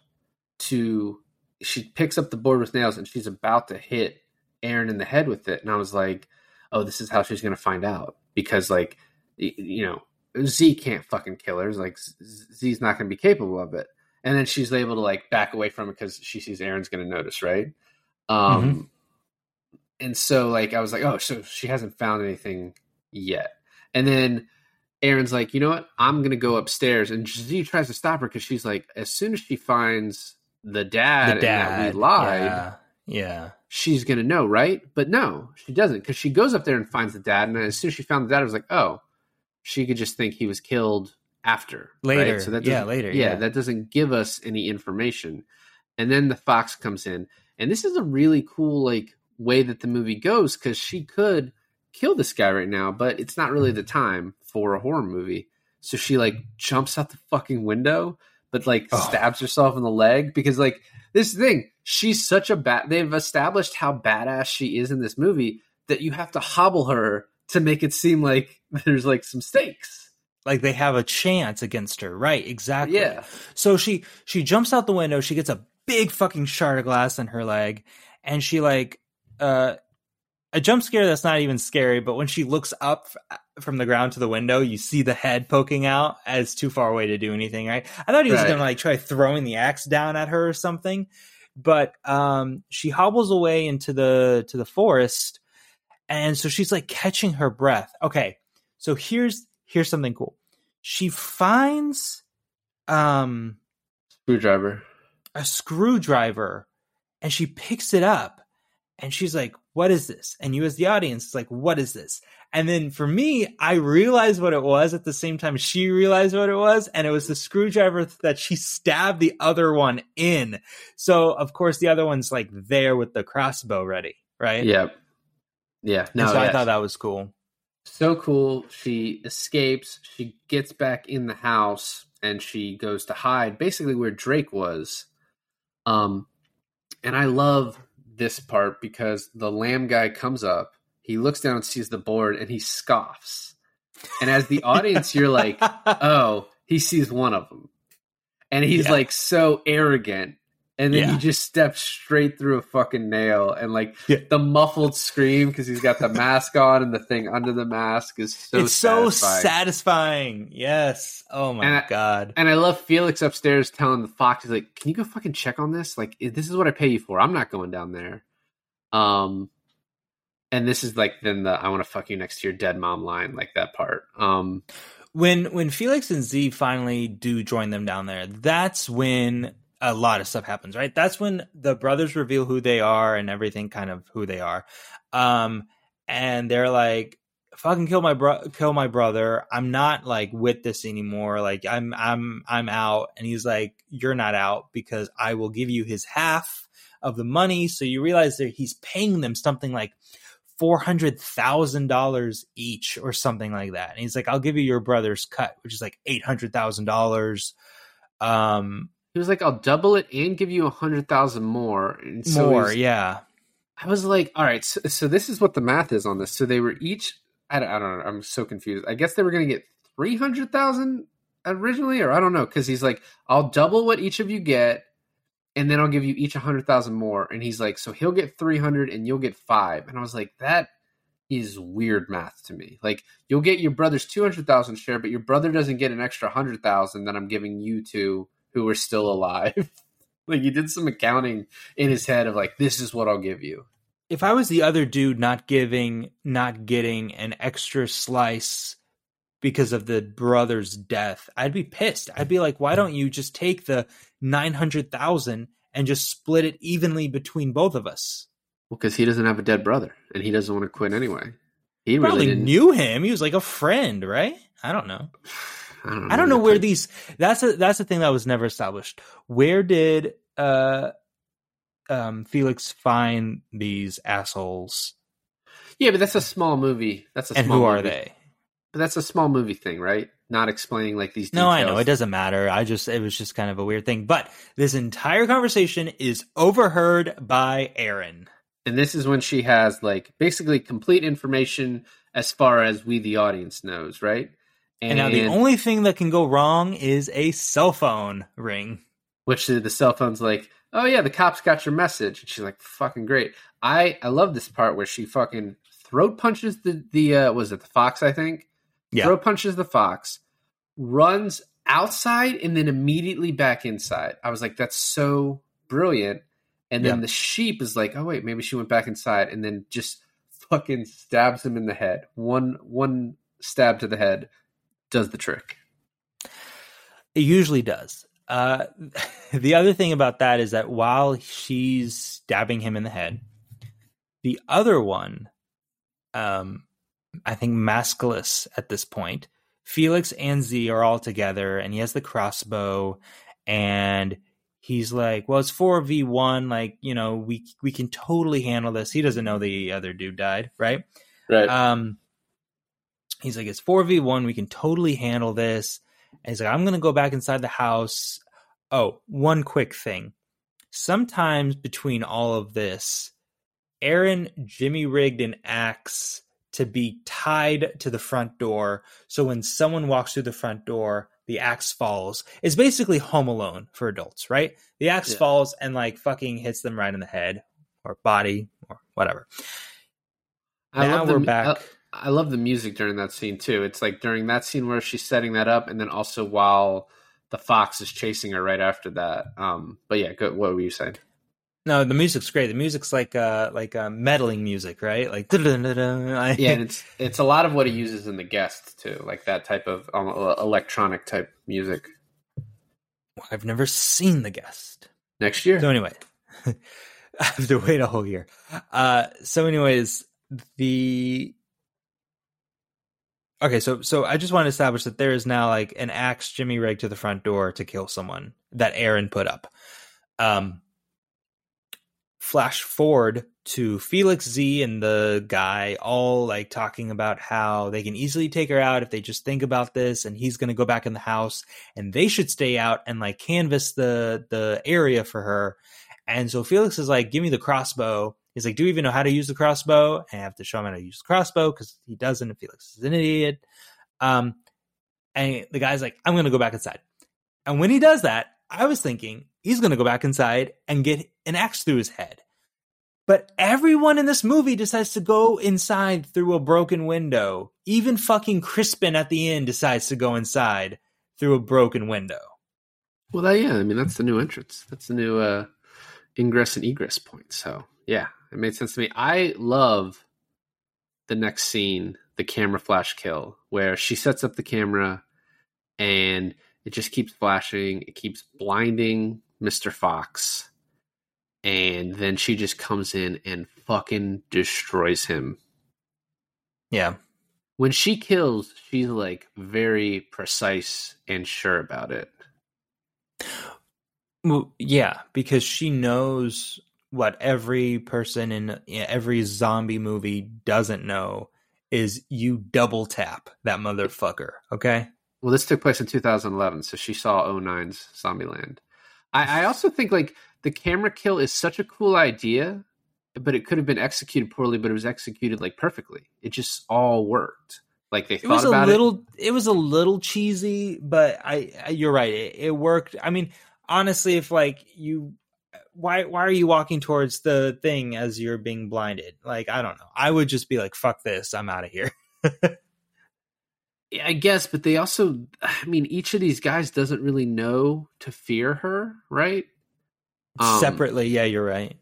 to, she picks up the board with nails and she's about to hit Erin in the head with it, and I was like, "Oh, this is how she's going to find out." Because, like, you know, Z can't fucking kill her. Like, Z's not going to be capable of it. And then she's able to like back away from it because she sees Erin's going to notice, right? Um, and so like I was like, "Oh, so she hasn't found anything yet." And then Erin's like, "You know what? I'm going to go upstairs." And Z tries to stop her because she's like, as soon as she finds the dad,
The dad.
that we lied
Yeah. yeah.
she's gonna know, right? But no, she doesn't because she goes up there and finds the dad, and as soon as she found the dad, I was like, oh, she could just think he was killed after right?
Later.
So that
Yeah, later,
Yeah,
yeah.
that doesn't give us any information. And then the fox comes in, and this is a really cool like way that the movie goes because she could kill this guy right now, but it's not really the time for a horror movie. So she like jumps out the fucking window, but like
Oh.
stabs herself in the leg because like this thing, she's such a bad. They've established how badass she is in this movie that you have to hobble her to make it seem like there's like some stakes.
Like they have a chance against her. Right, exactly.
Yeah.
So she she jumps out the window, she gets a big fucking shard of glass in her leg, and she like uh a jump scare that's not even scary, but when she looks up from the ground to the window, you see the head poking out as too far away to do anything, right? I thought he was
Right.
gonna like try throwing the axe down at her or something. But um she hobbles away into the to the forest and so she's like catching her breath. Okay. So here's here's something cool. She finds um
Screwdriver.
a screwdriver and she picks it up and she's like, what is this? And you as the audience is like, what is this? And then for me, I realized what it was at the same time she realized what it was. And it was the screwdriver that she stabbed the other one in. So of course the other one's like there with the crossbow ready, right?
Yep. Yeah.
No, so I thought that was cool.
So cool. She escapes. She gets back in the house and she goes to hide basically where Drake was. Um, and I love this part because the lamb guy comes up. He looks down and sees the board and he scoffs. And as the audience, you're like, oh, he sees one of them. And he's
Yeah.
like so arrogant. And then
Yeah.
he just steps straight through a fucking nail. And like
Yeah.
the muffled scream because he's got the mask on and the thing under the mask is so
it's so
satisfying.
satisfying. Yes. Oh my
And I-
god.
And I love Felix upstairs telling the fox, he's like, "Can you go fucking check on this? Like, this is what I pay you for. I'm not going down there." Um, and this is like then the "I want to fuck you next to your dead mom" line, like that part. Um,
when when Felix and Z finally do join them down there, that's when a lot of stuff happens, right? That's when the brothers reveal who they are and everything kind of who they are. Um and they're like fucking kill my bro- kill my brother. I'm not like with this anymore. Like I'm I'm I'm out and he's like you're not out because I will give you his half of the money. So you realize that he's paying them something like four hundred thousand dollars each or something like that. And he's like, I'll give you your brother's cut, which is like eight hundred thousand dollars. Um
he was like, "I'll double it and give you a hundred thousand more." And so
more, yeah.
I was like, "All right, so, so this is what the math is on this." So they were each, I don't, I don't know, I'm so confused. I guess they were going to get three hundred thousand originally, or I don't know, because he's like, "I'll double what each of you get." and then I'll give you each a hundred thousand more. And he's like, so he'll get three hundred and you'll get five. And I was like, that is weird math to me. Like you'll get your brother's two hundred thousand share, but your brother doesn't get an extra hundred thousand that I'm giving you two who are still alive. like he did some accounting in his head of like, this is what I'll give you.
If I was the other dude not giving not getting an extra slice because of the brother's death, I'd be pissed. I'd be like, why don't you just take the nine hundred thousand and just split it evenly between both of us?
Well, because he doesn't have a dead brother and he doesn't want to quit anyway. He
Probably
really didn't.
knew him. He was like a friend, right? I don't know.
I don't know,
I don't know where
type-
these. That's a that's the thing that was never established. Where did uh, um, Felix find these assholes,
Yeah, but that's a small movie. That's a
and
small
who are
movie.
they?
But that's a small movie thing, right? Not explaining like these.
No, I know it doesn't matter. I just it was just kind of a weird thing. But this entire conversation is overheard by Erin.
And this is when she has like basically complete information as far as we the audience knows, right?
And, now the only thing that can go wrong is a cell phone ring.
which the the cell phone's like, oh yeah, the cops got your message, and she's like, fucking great. I I love this part where she fucking throat punches the the uh, was it the fox? I think
Yeah.
throat punches the fox, runs outside, and then immediately back inside. I was like, that's so brilliant. And then
Yeah.
the sheep is like, oh wait, maybe she went back inside, and then just fucking stabs him in the head. One one stab to the head does the trick.
It usually does. Uh, the other thing about that is that while she's stabbing him in the head, the other one, um, I think Masculus at this point, Felix and Z are all together, and he has the crossbow, and he's like, "Well, it's four v one. Like, you know, we we can totally handle this." He doesn't know the other dude died, right?
Right.
Um, he's like, it's 4v1. We can totally handle this. And he's like, I'm going to go back inside the house. Oh, one quick thing. Sometimes between all of this, Erin Jimmy rigged an axe to be tied to the front door. So when someone walks through the front door, the axe falls. It's basically Home Alone for adults, right? The axe
Yeah.
falls and like fucking hits them right in the head or body or whatever. now
the
we're
mu- uh,
back.
I, I love the music during that scene too. It's like during that scene where she's setting that up, and then also while the fox is chasing her right after that. Um, but yeah, go, what were you saying?
No, the music's great. The music's like uh like uh, meddling music, right? Like I-
Yeah, and it's it's a lot of what he uses in the guest too, like that type of um, electronic type music.
I've never seen the guest.
Next year,
So anyway, I have to wait a whole year. Uh, so, anyways, the okay. So, so I just want to establish that there is now like an axe Jimmy rig to the front door to kill someone that Erin put up. Um, flash forward to Felix Z and the guy all like talking about how they can easily take her out if they just think about this and he's going to go back in the house and they should stay out and like canvas the the area for her. And so Felix is like, "Give me the crossbow." He's like, "Do you even know how to use the crossbow?" And I have to show him how to use the crossbow because he doesn't. And Felix is an idiot. Um, and the guy's like, "I'm going to go back inside." And when he does that, I was thinking he's going to go back inside and get an axe through his head. But everyone in this movie decides to go inside through a broken window. Even fucking Crispin at the end decides to go inside through a broken window.
Well, that, yeah, I mean that's the new entrance. That's the new uh, ingress and egress point. So yeah, it made sense to me. I love the next scene, the camera flash kill, where she sets up the camera and it just keeps flashing. It keeps blinding Mr. Fox. And then she just comes in and fucking destroys him.
Yeah.
When she kills, she's like very precise and sure about it.
Well, yeah, because she knows what every person in every zombie movie doesn't know is you double tap that motherfucker. Okay.
Well, this took place in 2011, so she saw 09's Zombieland. I, I also think like the camera kill is such a cool idea, but it could have been executed poorly, but it was executed like perfectly. It just all worked. Like they
It
thought
was a
about
little. It. was a little cheesy, but I. I- You're right. It, it worked. I mean, honestly, if like you, why why are you walking towards the thing as you're being blinded? Like I don't know. I would just be like, "Fuck this! I'm out of here."
I guess, but they also, I mean, each of these guys doesn't really know to fear her, right? Um,
Separately, yeah, you're right.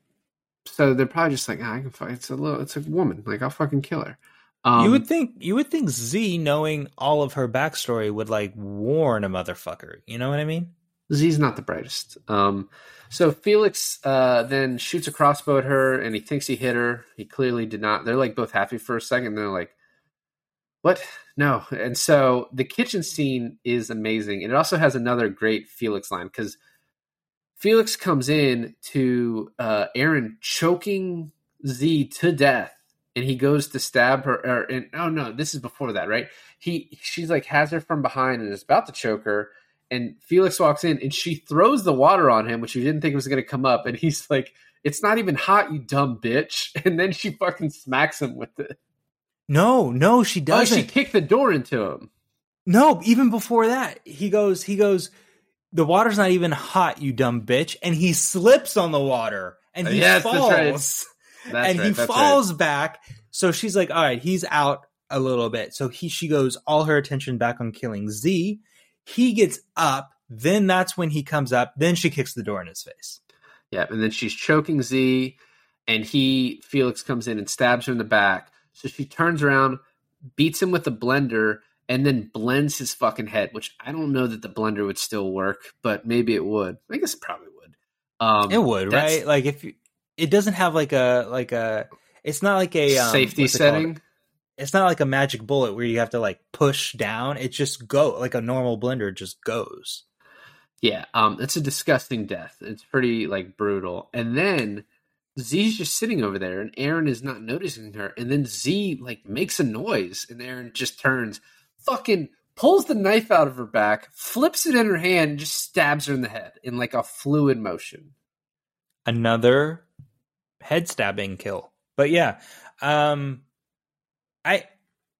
So they're probably just like, ah, I can fight. It's a little, it's a woman. Like I'll fucking kill her. Um,
you would think you would think Z, knowing all of her backstory, would like warn a motherfucker. You know what I mean?
Z's not the brightest. Um, so Felix uh, then shoots a crossbow at her, and he thinks he hit her. He clearly did not. They're like both happy for a second. They're like, "What? No!" And so the kitchen scene is amazing, and it also has another great Felix line because Felix comes in to uh, Erin choking Z to death, and he goes to stab her. Or, and oh no, this is before that, right? He she's like has her from behind and is about to choke her and Felix walks in and she throws the water on him, which he didn't think was going to come up. And he's like, "It's not even hot, you dumb bitch!" And then she fucking smacks him with it.
No, no, she
Oh,
doesn't.
she kicked the door into him.
No, even before that, he goes, he goes, the water's not even hot, you dumb bitch. And he slips on the water and he
Yes, that's
falls.
right. That's
and
right,
he
that's
falls back. So she's like, all right, he's out a little bit. So he, she goes all her attention back on killing Z. He gets up. Then that's when he comes up. Then she kicks the door in his face.
Yeah, and then she's choking Z, and he Felix comes in and stabs her in the back. So she turns around, beats him with the blender, and then blends his fucking head. Which I don't know that the blender would still work, but maybe it would. I guess it probably would. Um,
It would, right? Like if you, it doesn't have like a, like a, it's not like a um,
safety setting.
It's not like a magic bullet where you have to like push down. It just go like a normal blender just goes.
Yeah, um, it's a disgusting death. It's pretty like brutal. And then Z's just sitting over there, and Erin is not noticing her. And then Z like makes a noise, and Erin just turns, fucking pulls the knife out of her back, flips it in her hand, and just stabs her in the head in like a fluid motion.
Another head stabbing kill. But yeah, um I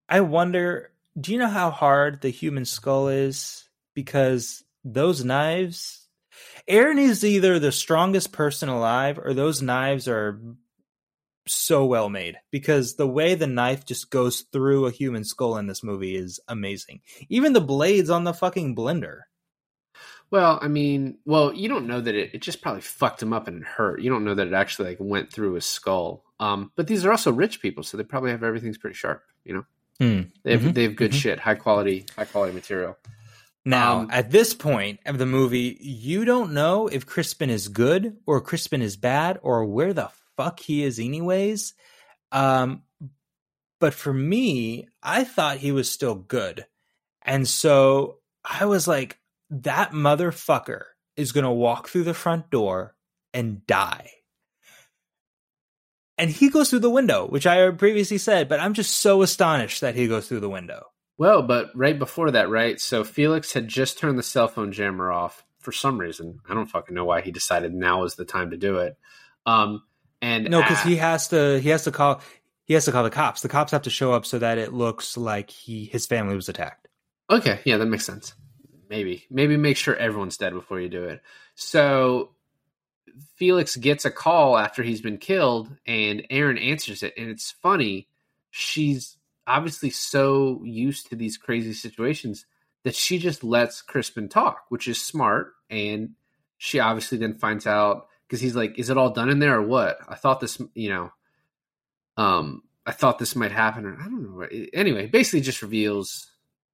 I wonder do you know how hard the human skull is because those knives Erin is either the strongest person alive or those knives are so well made because the way the knife just goes through a human skull in this movie is amazing. Even the blades on the fucking blender.
Well, I mean, well, you don't know that it, it just probably fucked him up and hurt. You don't know that it actually like went through his skull. Um, but these are also rich people, so they probably have everything's pretty sharp. You know, they have
Mhm,
they have good
mhm.
shit, high quality, high quality material.
Now,
Um,
at this point of the movie, you don't know if Crispin is good or Crispin is bad or where the fuck he is, anyways. Um, but for me, I thought he was still good. And so I was like, that motherfucker is going to walk through the front door and die. And he goes through the window, which I previously said, but I'm just so astonished that he goes through the window.
Well, but right before that, right? So Felix had just turned the cell phone jammer off for some reason. I don't fucking know why he decided now is the time to do it. Um, and
No, because
a-
he has to. He has to call. He has to call the cops. The cops have to show up so that it looks like he his family was attacked.
Okay, yeah, that makes sense. Maybe, maybe make sure everyone's dead before you do it. So Felix gets a call after he's been killed, and Erin answers it, and it's funny. She's obviously so used to these crazy situations that she just lets Crispin talk, which is smart. And she obviously then finds out because he's like, "Is it all done in there or what?" I thought this, you know, um, I thought this might happen, or I don't know. Anyway, basically just reveals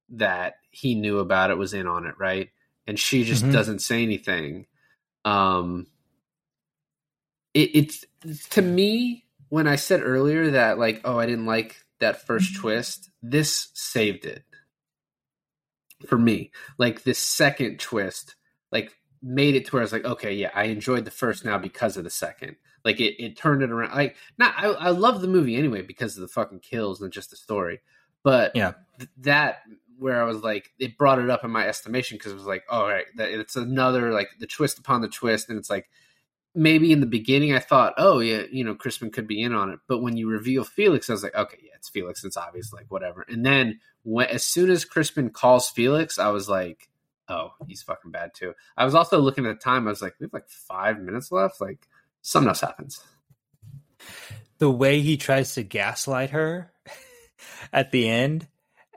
that he knew about it, was in on it, right? And she just
Mhm.
doesn't say anything. Um, it, it's to me when I said earlier that like, oh, I didn't like that first mm-hmm. twist. This saved it for me. Like this second twist, like made it to where I was like, okay, yeah, I enjoyed the first now because of the second. Like it, it turned it around. Like, not I, I love the movie anyway because of the fucking kills and just the story. But
Yeah.
th- that where I was like, it brought it up in my estimation because it was like, all right, that it's another like the twist upon the twist, and it's like maybe in the beginning I thought, oh yeah, you know, Crispin could be in on it, but when you reveal Felix, I was like, okay, yeah, it's Felix, it's obvious, like whatever. And then when as soon as Crispin calls Felix, I was like, oh, he's fucking bad too. I was also looking at the time, I was like, we have like five minutes left, like something else happens.
The way he tries to gaslight her at the end,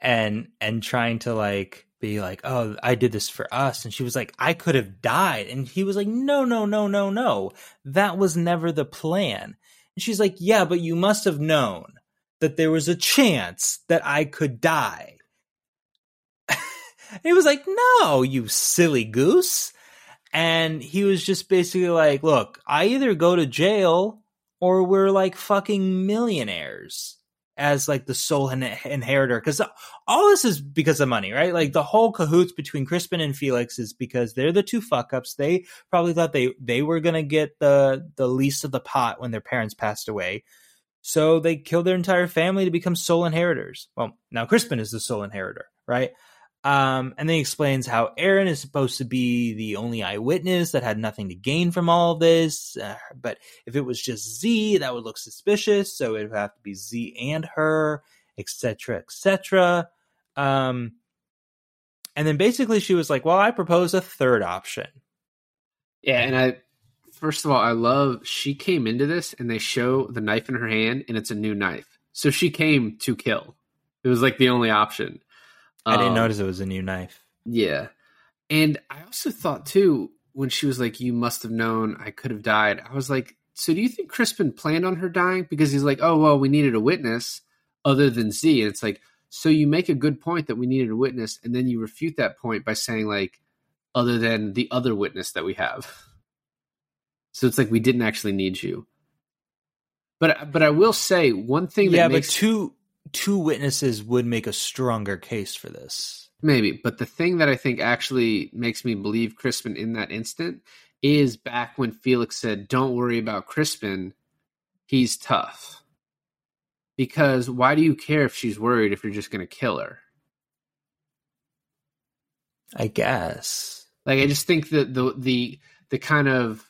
and and trying to like be like, oh, I did this for us, and she was like, I could have died, and he was like, no, no, no, no, no, that was never the plan. And she's like, yeah, but you must have known that there was a chance that I could die. And he was like, no, you silly goose. And he was just basically like, look, I either go to jail or we're like fucking millionaires as like the sole in- inheritor. Cause all this is because of money, right? Like the whole cahoots between Crispin and Felix is because they're the two fuck ups. They probably thought they, they were going to get the, the least of the pot when their parents passed away. So they killed their entire family to become sole inheritors. Well, now Crispin is the sole inheritor, right? Um, and then he explains how Erin is supposed to be the only eyewitness that had nothing to gain from all of this. Uh, but if it was just Z, that would look suspicious. So it would have to be Z and her, etc., etc. Um, and then basically she was like, "Well, I propose a third option."
Yeah, and I first of all, I love she came into this and they show the knife in her hand and it's a new knife. So she came to kill. It was like the only option.
I didn't
Um,
notice it was a new knife.
Yeah. And I also thought too, when she was like, You must have known I could have died, I was like, So do you think Crispin planned on her dying? Because he's like, Oh, well, we needed a witness other than Z. And it's like, so you make a good point that we needed a witness, and then you refute that point by saying, like, other than the other witness that we have. So it's like we didn't actually need you. But but I will say one thing that
Yeah,
makes
but two two witnesses would make a stronger case for this.
Maybe, but the thing that I think actually makes me believe Crispin in that instant is back when Felix said, "Don't worry about Crispin, he's tough." Because why do you care if she's worried if you're just going to kill her?
I guess.
Like I just think that the the the kind of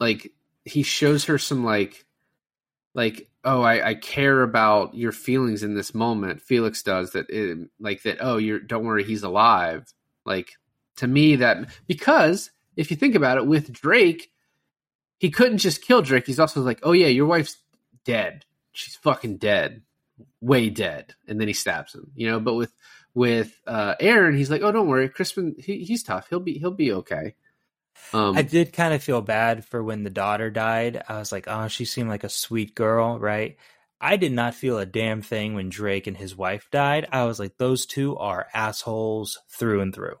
like he shows her some like like oh I, I care about your feelings in this moment. Felix does that it, like that oh you're don't worry he's alive. Like to me that because if you think about it with drake he couldn't just kill drake. He's also like oh yeah your wife's dead. She's fucking dead. Way dead. And then he stabs him you know? But with with uh erin he's like oh don't worry. Crispin he, he's tough. He'll be he'll be okay um
I did kind of feel bad for when the daughter died. I was like, oh, she seemed like a sweet girl, right? I did not feel a damn thing when Drake and his wife died. I was like, those two are assholes through and through.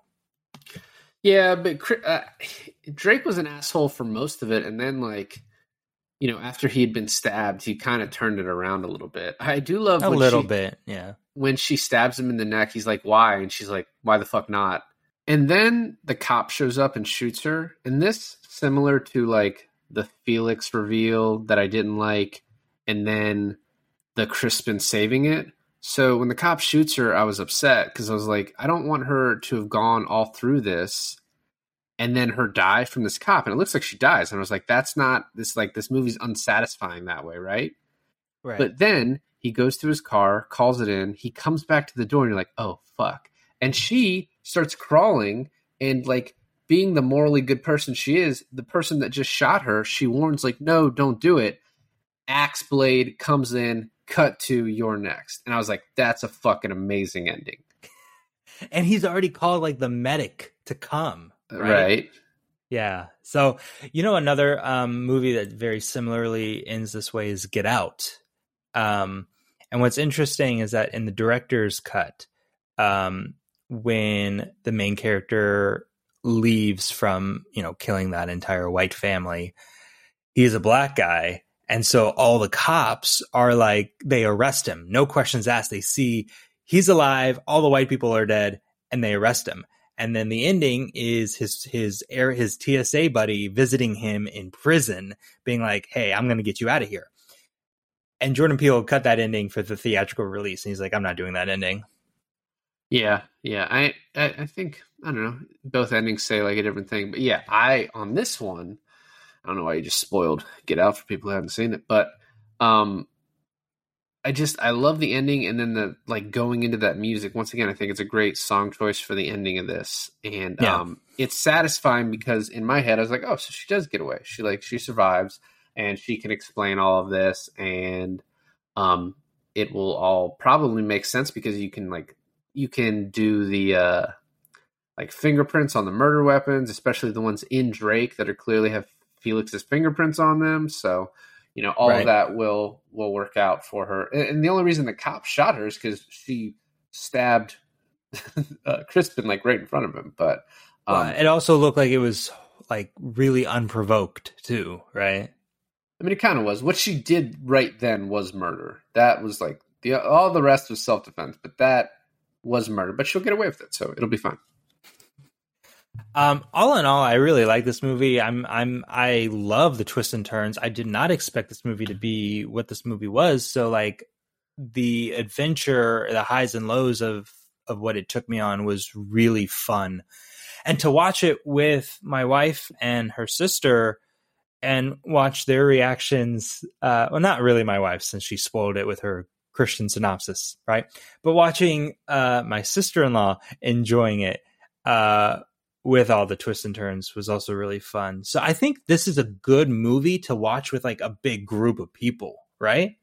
Yeah, but uh, Drake was an asshole for most of it, and then like, you know, after he had been stabbed, he kind of turned it around a little bit. I do love
a little she, bit, yeah.
When she stabs him in the neck, he's like, "Why?" and she's like, "Why the fuck not?" And then the cop shows up and shoots her. And this similar to like the Felix reveal that I didn't like, and then the Crispin saving it. So when the cop shoots her, I was upset because I was like, I don't want her to have gone all through this and then her die from this cop. And it looks like she dies. And I was like, that's not this like this movie's unsatisfying that way, right? Right. But then he goes to his car, calls it in, he comes back to the door, and you're like, oh fuck. And she starts crawling and like being the morally good person she is, the person that just shot her, she warns like, no, don't do it. Axe blade comes in, cut to You're Next. And I was like, that's a fucking amazing ending.
and he's already called like the medic to come.
Right. right.
Yeah. So, you know, another um, movie that very similarly ends this way is Get Out. Um, and what's interesting is that in the director's cut, um, when the main character leaves from, you know, killing that entire white family, he's a black guy and so all the cops are like, they arrest him. No questions asked. They see he's alive. All the white people are dead and they arrest him. And then the ending is his, his air, his TSA buddy visiting him in prison being like, Hey, I'm going to get you out of here. And Jordan Peele cut that ending for the theatrical release. And he's like, I'm not doing that ending.
Yeah. Yeah. I, I, I think, I don't know, both endings say like a different thing, but yeah, I, on this one, I don't know why you just spoiled Get Out for people who haven't seen it, but um, I just I love the ending and then the like going into that music. Once again, I think it's a great song choice for the ending of this, and yeah. um, it's satisfying because in my head I was like, oh, so she does get away. She like she survives and she can explain all of this, and um, it will all probably make sense because you can like you can do the uh like fingerprints on the murder weapons, especially the ones in Drake that are clearly have Felix's fingerprints on them. So, you know, all right. of that will will work out for her. And, the only reason the cop shot her is because she stabbed uh, Crispin like right in front of him. But
um, it also looked like it was like really unprovoked too, right?
I mean, it kind of was. What she did right then was murder. That was like the all the rest was self defense, but that was murdered, But she'll get away with it, so it'll be fine.
Um, all in all, I really like this movie. I'm, I'm, I love the twists and turns. I did not expect this movie to be what this movie was. So, like, the adventure, the highs and lows of of what it took me on was really fun, and to watch it with my wife and her sister, and watch their reactions. Uh, well, not really my wife, since she spoiled it with her Christian synopsis, right? But watching uh, my sister in law enjoying it. Uh, with all the twists and turns was also really fun. So I think this is a good movie to watch with like a big group of people, right?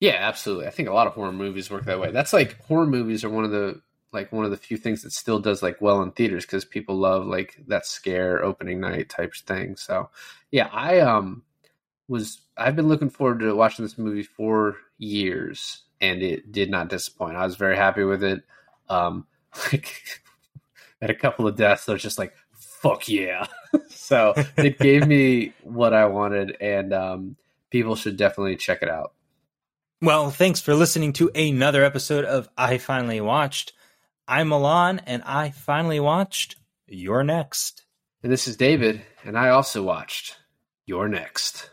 Yeah, absolutely. I think a lot of horror movies work that way. That's like horror movies are one of the like one of the few things that still does like well in theaters because people love like that scare opening night type thing. So yeah, I um was I've been looking forward to watching this movie for years and it did not disappoint. I was very happy with it. Um like at a couple of deaths, I was just like, fuck yeah. so it gave me what I wanted, and um, people should definitely check it out.
Well, thanks for listening to another episode of I Finally Watched. I'm Milan, and I finally watched You're Next.
And this is David, and I also watched You're Next.